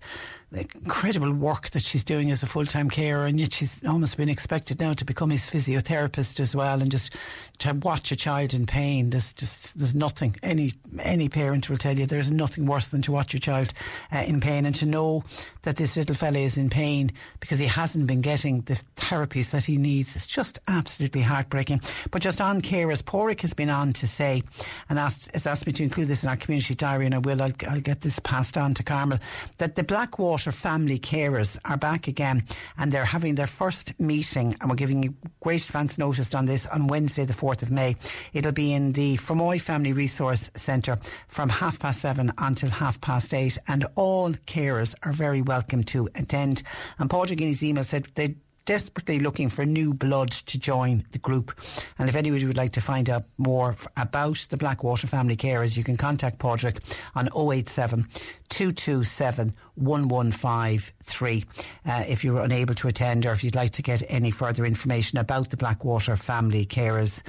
the incredible work that she's doing as a full time carer, and yet she's almost been expected now to become his physiotherapist as well, and just to watch a child in pain. There's just there's nothing any any parent will tell you there's nothing worse than to watch your child uh, in pain, and to know that this little fella is in pain because he hasn't been getting the therapies that he needs. It's just absolutely heartbreaking. But just on carers, Padraig has been on to say and asked has asked me to include this in our community diary, and I will. I'll, I'll get this passed on to Carmel that the Blackwater Water family carers are back again and they're having their first meeting and we're giving you great advance notice on this on Wednesday the 4th of May. It'll be in the Fermoy Family Resource Centre from half past seven until half past eight and all carers are very welcome to attend. And Paul in his email said they desperately looking for new blood to join the group. And if anybody would like to find out more about the Blackwater Family Carers, you can contact Padraig on 087 227 1153 uh, if you're unable to attend or if you'd like to get any further information about the Blackwater Family Carers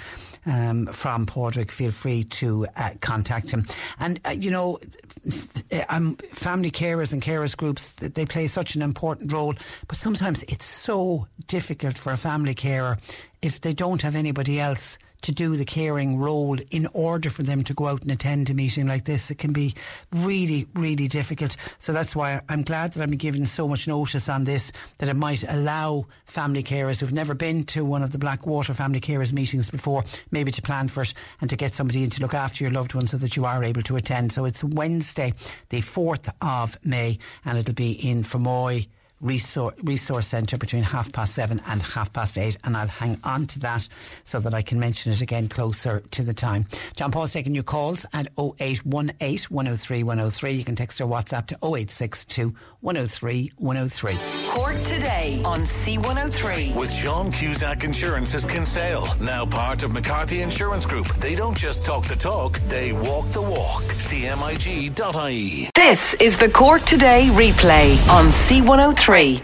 um, from Padraig, feel free to uh, contact him. And, uh, you know, um, family carers and carers groups, they play such an important role, but sometimes it's so difficult for a family carer if they don't have anybody else to do the caring role in order for them to go out and attend a meeting like this. It can be really, really difficult. So that's why I'm glad that I'm given so much notice on this that it might allow family carers who've never been to one of the Blackwater family carers meetings before, maybe to plan for it and to get somebody in to look after your loved one so that you are able to attend. So it's Wednesday, the 4th of May, and it'll be in Fermoy. Resource, resource Centre between half past seven and half past eight, and I'll hang on to that so that I can mention it again closer to the time. John Paul's taking your calls at 0818 103 103. You can text or WhatsApp to 0862 103 103. Cork today on C103. With Sean Cusack Insurance's Kinsale, now part of McCarthy Insurance Group. They don't just talk the talk, they walk the walk. CMIG.ie. This is the Cork Today replay on C103. Three.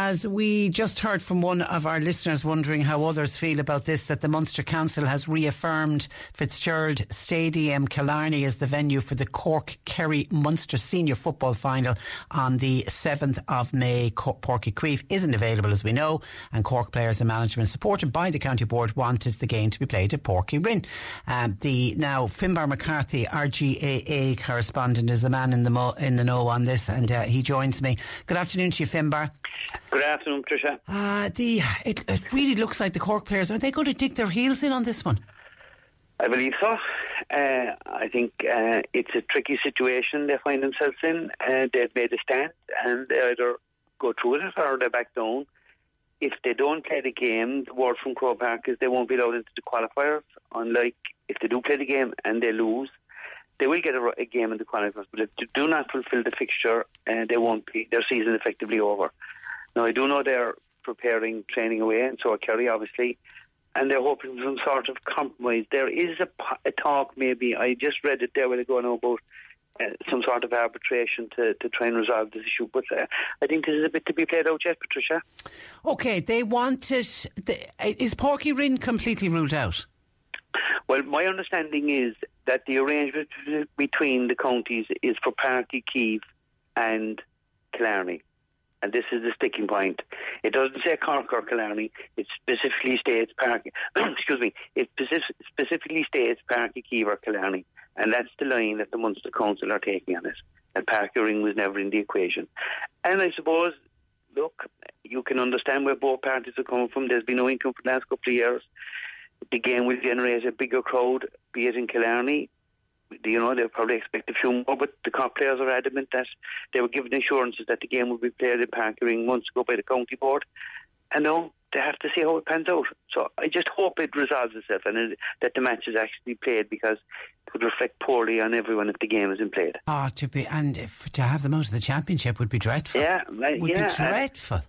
As we just heard from one of our listeners wondering how others feel about this, that the Munster Council has reaffirmed Fitzgerald Stadium Killarney as the venue for the Cork Kerry Munster Senior Football Final on the 7th of May. Páirc Uí Chaoimh isn't available, as we know, and Cork players and management, supported by the County Board, wanted the game to be played at Páirc Uí Rinn. Um, the now Finbar McCarthy, our GAA correspondent, is the man in the mo- in the know on this, and uh, he joins me. Good afternoon to you, Finbar. Good afternoon, Patricia. Uh, the it, it really looks like the Cork players are they going to dig their heels in on this one? I believe so. Uh, I think uh, it's a tricky situation they find themselves in. Uh, they've made a stand and they either go through it or they back down. If they don't play the game, the word from Croke Park is they won't be allowed into the qualifiers. Unlike if they do play the game and they lose, they will get a, a game in the qualifiers. But if they do not fulfil the fixture, uh, they won't be. Their season effectively over. Now, I do know they're preparing training away, and so are Kerry, obviously, and they're hoping for some sort of compromise. There is a, a talk, maybe, I just read it there a while ago now about uh, some sort of arbitration to, to try and resolve this issue. But uh, I think this is a bit to be played out yet, Patricia. Okay, they wanted. The, is Páirc Uí Rinn completely ruled out? Well, my understanding is that the arrangement between the counties is for Páirc Uí and Killarney and this is the sticking point. It doesn't say Cork or Killarney. It specifically states Park. excuse me. It specifically states Uí Chaoimh or Killarney, and that's the line that the Munster Council are taking on it. And Uí Rinn was never in the equation. And I suppose, look, you can understand where both parties are coming from. There's been no income for the last couple of years. The game will generate a bigger crowd, be it in Killarney you know, they'll probably expect a few more, but the Cork players are adamant that they were given assurances that the game would be played in Páirc Uí Rinn months ago by the county board. And now they have to see how it pans out. So I just hope it resolves itself and it, that the match is actually played because it would reflect poorly on everyone if the game isn't played. Ah, to be and if, to have them out of the championship would be dreadful. Yeah, would yeah, be dreadful.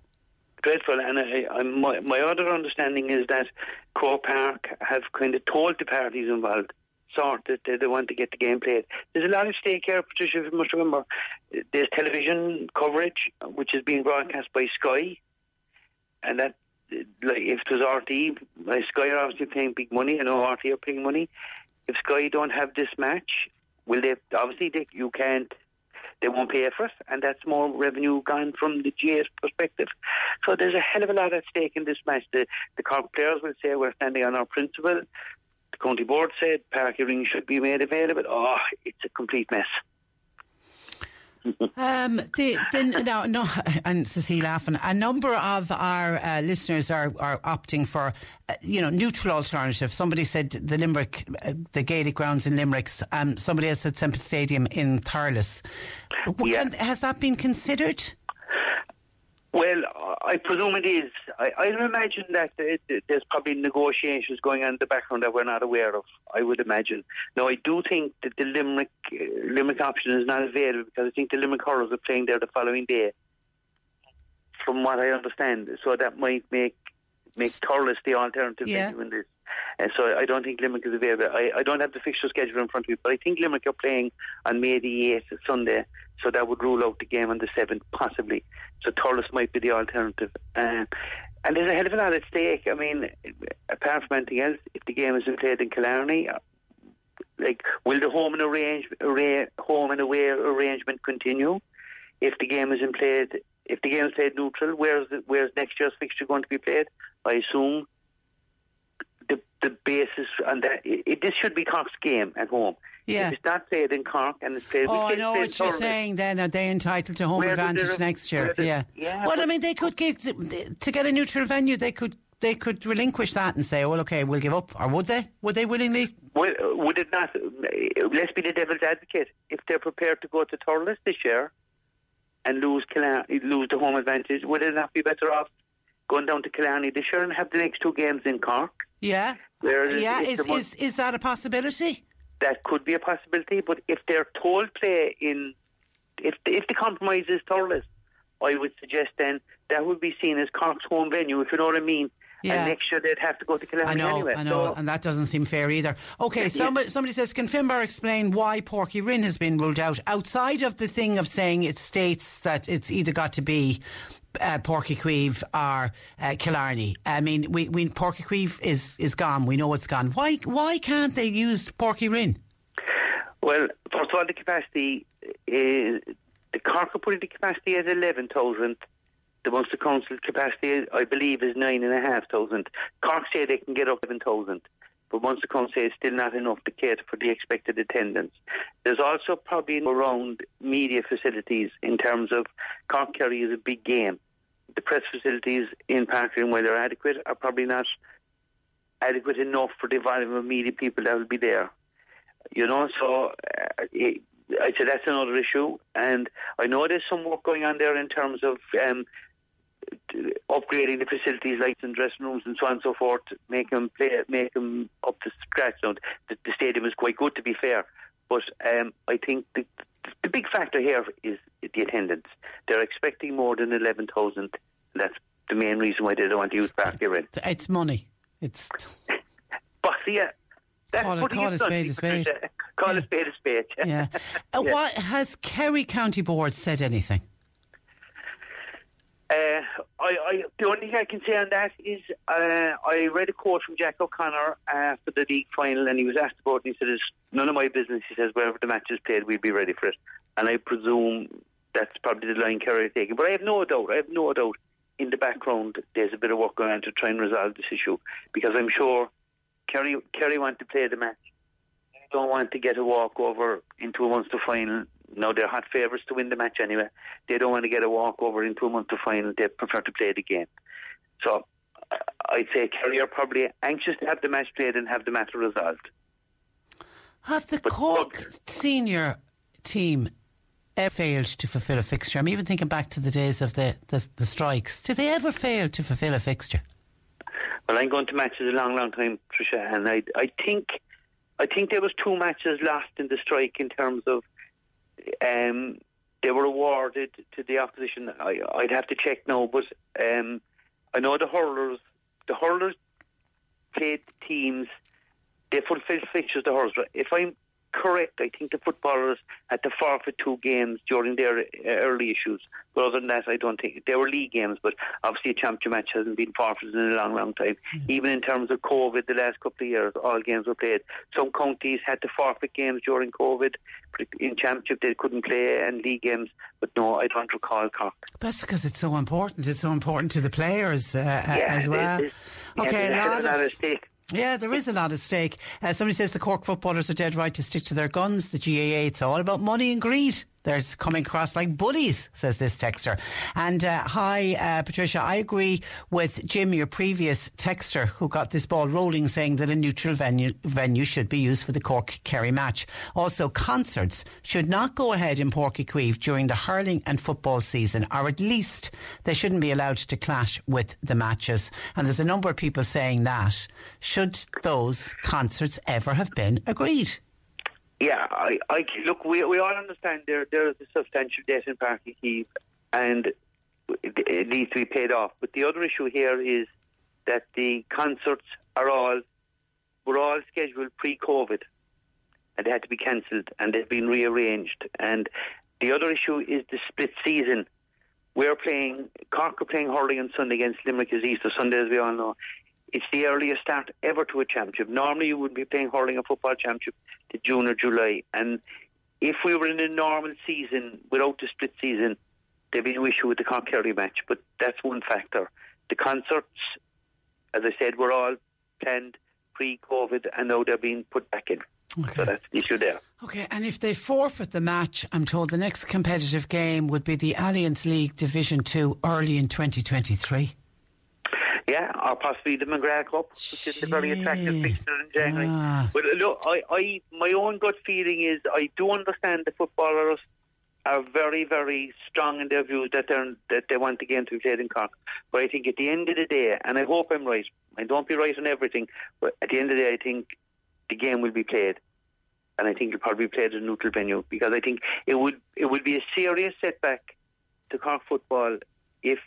dreadful. And I, I, my, my other understanding is that Croke Park have kind of told the parties involved sort that they, they want to get the game played. There's a lot of stake here, Patricia, if you must remember. There's television coverage, which is being broadcast by Sky, and that, like, if it was RTÉ, Sky are obviously paying big money, I know RTÉ are paying money. If Sky don't have this match, will they, obviously, they, you can't they won't pay for it, and that's more revenue gone from the GAA's perspective. So there's a hell of a lot at stake in this match. The the Cork players will say we're standing on our principle the county board said Uí Rinn should be made available. Oh, it's a complete mess. um, the, the, no, no, and Cecile laughing. A number of our uh, listeners are, are opting for, uh, you know, neutral alternative. Somebody said the Limerick, uh, the Gaelic grounds in Limerick. Um, somebody else said Semple Stadium in Thurles. Yeah. Has that been considered? Well, I presume it is. I, I imagine that it, there's probably negotiations going on in the background that we're not aware of. I would imagine. Now, I do think that the Limerick uh, Limerick option is not available because I think the Limerick Hurlers are playing there the following day. from what I understand. So that might make make Thurles the alternative Yeah. venue in this. And so I don't think Limerick is available. I, I don't have the fixture schedule in front of me, but I think Limerick are playing on May the 8th, Sunday, so that would rule out the game on the 7th, possibly. So Thurles might be the alternative. Uh, and there's a hell of a lot at stake. I mean, apart from anything else, if the game isn't played in Killarney, uh, like, will the home and, arrange, arra- home and away arrangement continue? If the game isn't played, if the game is played neutral, where's the, where's next year's fixture going to be played? I assume the the basis on that it, it, this should be Cork's game at home. Yeah. If it's not played in Cork and it's played. Oh, I know what you're saying. Then are they entitled to home Where advantage next year? did- yeah. yeah, Well, I mean, they could give to get a neutral venue. They could they could relinquish that and say, "Well, okay, we'll give up," or would they? Would they willingly? Well, would it not? Eh, let's be the devil's advocate. If they're prepared to go to Thurles this year and lose Killarney, lose the home advantage, would it not be better off going down to Killarney this year and have the next two games in Cork? Yeah. Whereas yeah. Is, is is that a possibility? That could be a possibility. But if they're told play in, if the, if the compromise is Thurles, I would suggest then that would be seen as Cork's home venue, if you know what I mean. Yeah. And next year they'd have to go to Killarney I know, anyway. I know, So- and that doesn't seem fair either. Okay, Yeah. somebody, somebody says, can Finbar explain why Páirc Uí Rinn has been ruled out outside of the thing of saying it states that it's either got to be uh, Páirc Uí Chaoimh or uh, Killarney? I mean, we, we is is gone. We know it's gone. Why why can't they use Páirc Uí Rinn? Well, first of all, the capacity is the Cork the capacity at eleven thousand. The Munster Council capacity, I believe, is nine and a half thousand. Cork say they can get up eleven thousand, but Munster Council say it's still not enough to cater for the expected attendance. There's also probably around media facilities in terms of Cork Kerry is a big game. The press facilities in Parkland, where they're adequate, are probably not adequate enough for the volume of media people that will be there. You know, so uh, it, I'd say that's another issue. And I know there's some work going on there in terms of um, upgrading the facilities lights and dressing rooms and so on and so forth, make them play, make them up to scratch. Now, the, the stadium is quite good, to be fair. But um, I think the, the big factor here is the attendance. They're expecting more than 11,000. That's the main reason why they don't want to use Páirc Uí Rinn. It's money. It's But yeah, that's Call it- call a spade a spade. Call a spade a spade. yeah. Uh, Yeah. What has Kerry County Board said anything? Uh, I, the only thing I can say on that is uh, I read a quote from Jack O'Connor after the league final, and he was asked about it, and he said, "It's none of my business." He says, "Wherever the match is played, we'll be ready for it." And I presume that's probably the line Kerry are taking. But I have no doubt, I have no doubt, in the background, there's a bit of work going on to try and resolve this issue because I'm sure Kerry, Kerry want to play the match. They don't want to get a walkover into a Munster final. No, they're hot favourites to win the match anyway. They don't want to get a walkover into a to final. They prefer to play the game. So I'd say Kerry are probably anxious to have the match played and have the matter resolved. Have the Cork senior team ever failed to fulfil a fixture? I'm even thinking back to the days of the, the, the strikes. Did they ever fail to fulfil a fixture? Well, I'm going to matches a long, long time, Tricia, and I, I think, I think there was two matches lost in the strike in terms of, um, they were awarded to the opposition. I, I'd have to check now, but um, I know the hurlers, the hurlers played teams. They fulfilled fixtures. The hurlers. If I'm correct, I think the footballers had to forfeit two games during their uh, early issues. But other than that, I don't think they were league games. But obviously, a championship match hasn't been forfeited in a long, long time. Even in terms of COVID, the last couple of years, all games were played. Some counties had to forfeit games during COVID. In championship, they couldn't play, and league games. But no, I don't recall Cork. That's because it's so important. It's so important to the players uh, uh, as well. is. Yeah, Okay, there's a lot lot of. Yeah, there is a lot at stake. Uh, somebody says the Cork footballers are dead right to stick to their guns. The GAA, it's all about money and greed. They're coming across like bullies, says this texter. And uh, hi, uh, Patricia. I agree with Jim, your previous texter, who got this ball rolling, saying that a neutral venue, venue should be used for the Cork Kerry match. Also, concerts should not go ahead in Páirc Uí Chaoimh during the hurling and football season, or at least they shouldn't be allowed to clash with the matches. And there's a number of people saying that. Should those concerts ever have been agreed? Yeah, I, I look. We we all understand there there is a substantial debt in Páirc Uí Chaoimh, and it needs to be paid off. But the other issue here is that the concerts are all were all scheduled pre-COVID, and they had to be cancelled, and they've been rearranged. And the other issue is the split season. We're playing Cork are playing hurling on Sunday against Limerick is Easter Sunday, as we all know. It's the earliest start ever to a championship. Normally, you would be playing hurling a football championship to June or July, and if we were in a normal season without the split season, there'd be no issue with the Cork Kerry match. But that's one factor. The concerts, as I said, were all planned pre-COVID, and now they're being put back in. Okay. So that's the issue there. Okay, and if they forfeit the match, I'm told the next competitive game would be the Allianz League Division 2 early in 2023. Yeah, or possibly the McGrath Cup, which is a very attractive fixture in January. Ah. But look, I, I, my own gut feeling is I do understand the footballers are very, very strong in their views that they that they want the game to be played in Cork. But I think at the end of the day, and I hope I'm right, I don't be right on everything, but at the end of the day, I think the game will be played. And I think it'll probably be played at a neutral venue because I think it would it would be a serious setback to Cork football if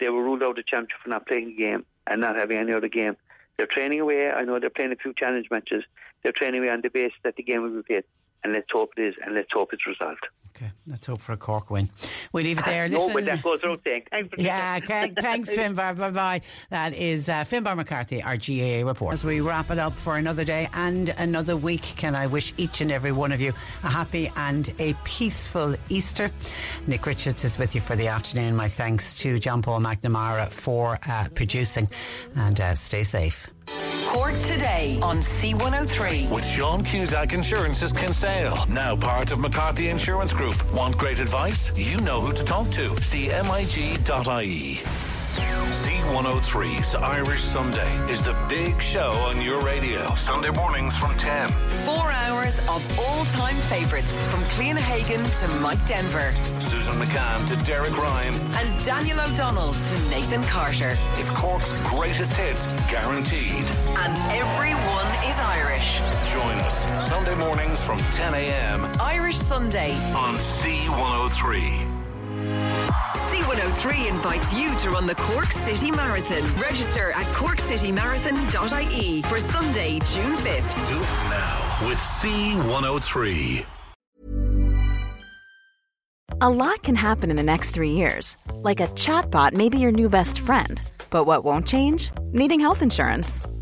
they were ruled out of championship for not playing a game and not having any other game. They're training away. I know they're playing a few challenge matches. They're training away on the basis that the game will be played. And let's hope it is, and let's hope it's resolved. Okay, let's hope for a Cork win. We leave it there. no, but that goes without saying. yeah, thanks, Finbar. Bye bye. That is uh, Finbar McCarthy, our GAA report. As we wrap it up for another day and another week, can I wish each and every one of you a happy and a peaceful Easter? Nick Richards is with you for the afternoon. My thanks to John Paul McNamara for uh, producing, and uh, stay safe. Cork today on C103. With Sean Cusack Insurance's Kinsale, now part of McCarthy Insurance Group. Want great advice? You know who to talk to. CMIG.ie. C103's Irish Sunday is the big show on your radio. Sunday mornings from 10. Four hours of all time favourites from Cliona Hagan to Mike Denver. Susan McCann to Derek Ryan. And Daniel O'Donnell to Nathan Carter. It's Cork's greatest hits, guaranteed. And everyone is Irish. Join us Sunday mornings from 10 a.m. Irish Sunday on C103. C103 invites you to run the Cork City Marathon. Register at corkcitymarathon.ie for Sunday, June 5th. Do it now with C103. A lot can happen in the next three years. Like a chatbot may be your new best friend. But what won't change? Needing health insurance.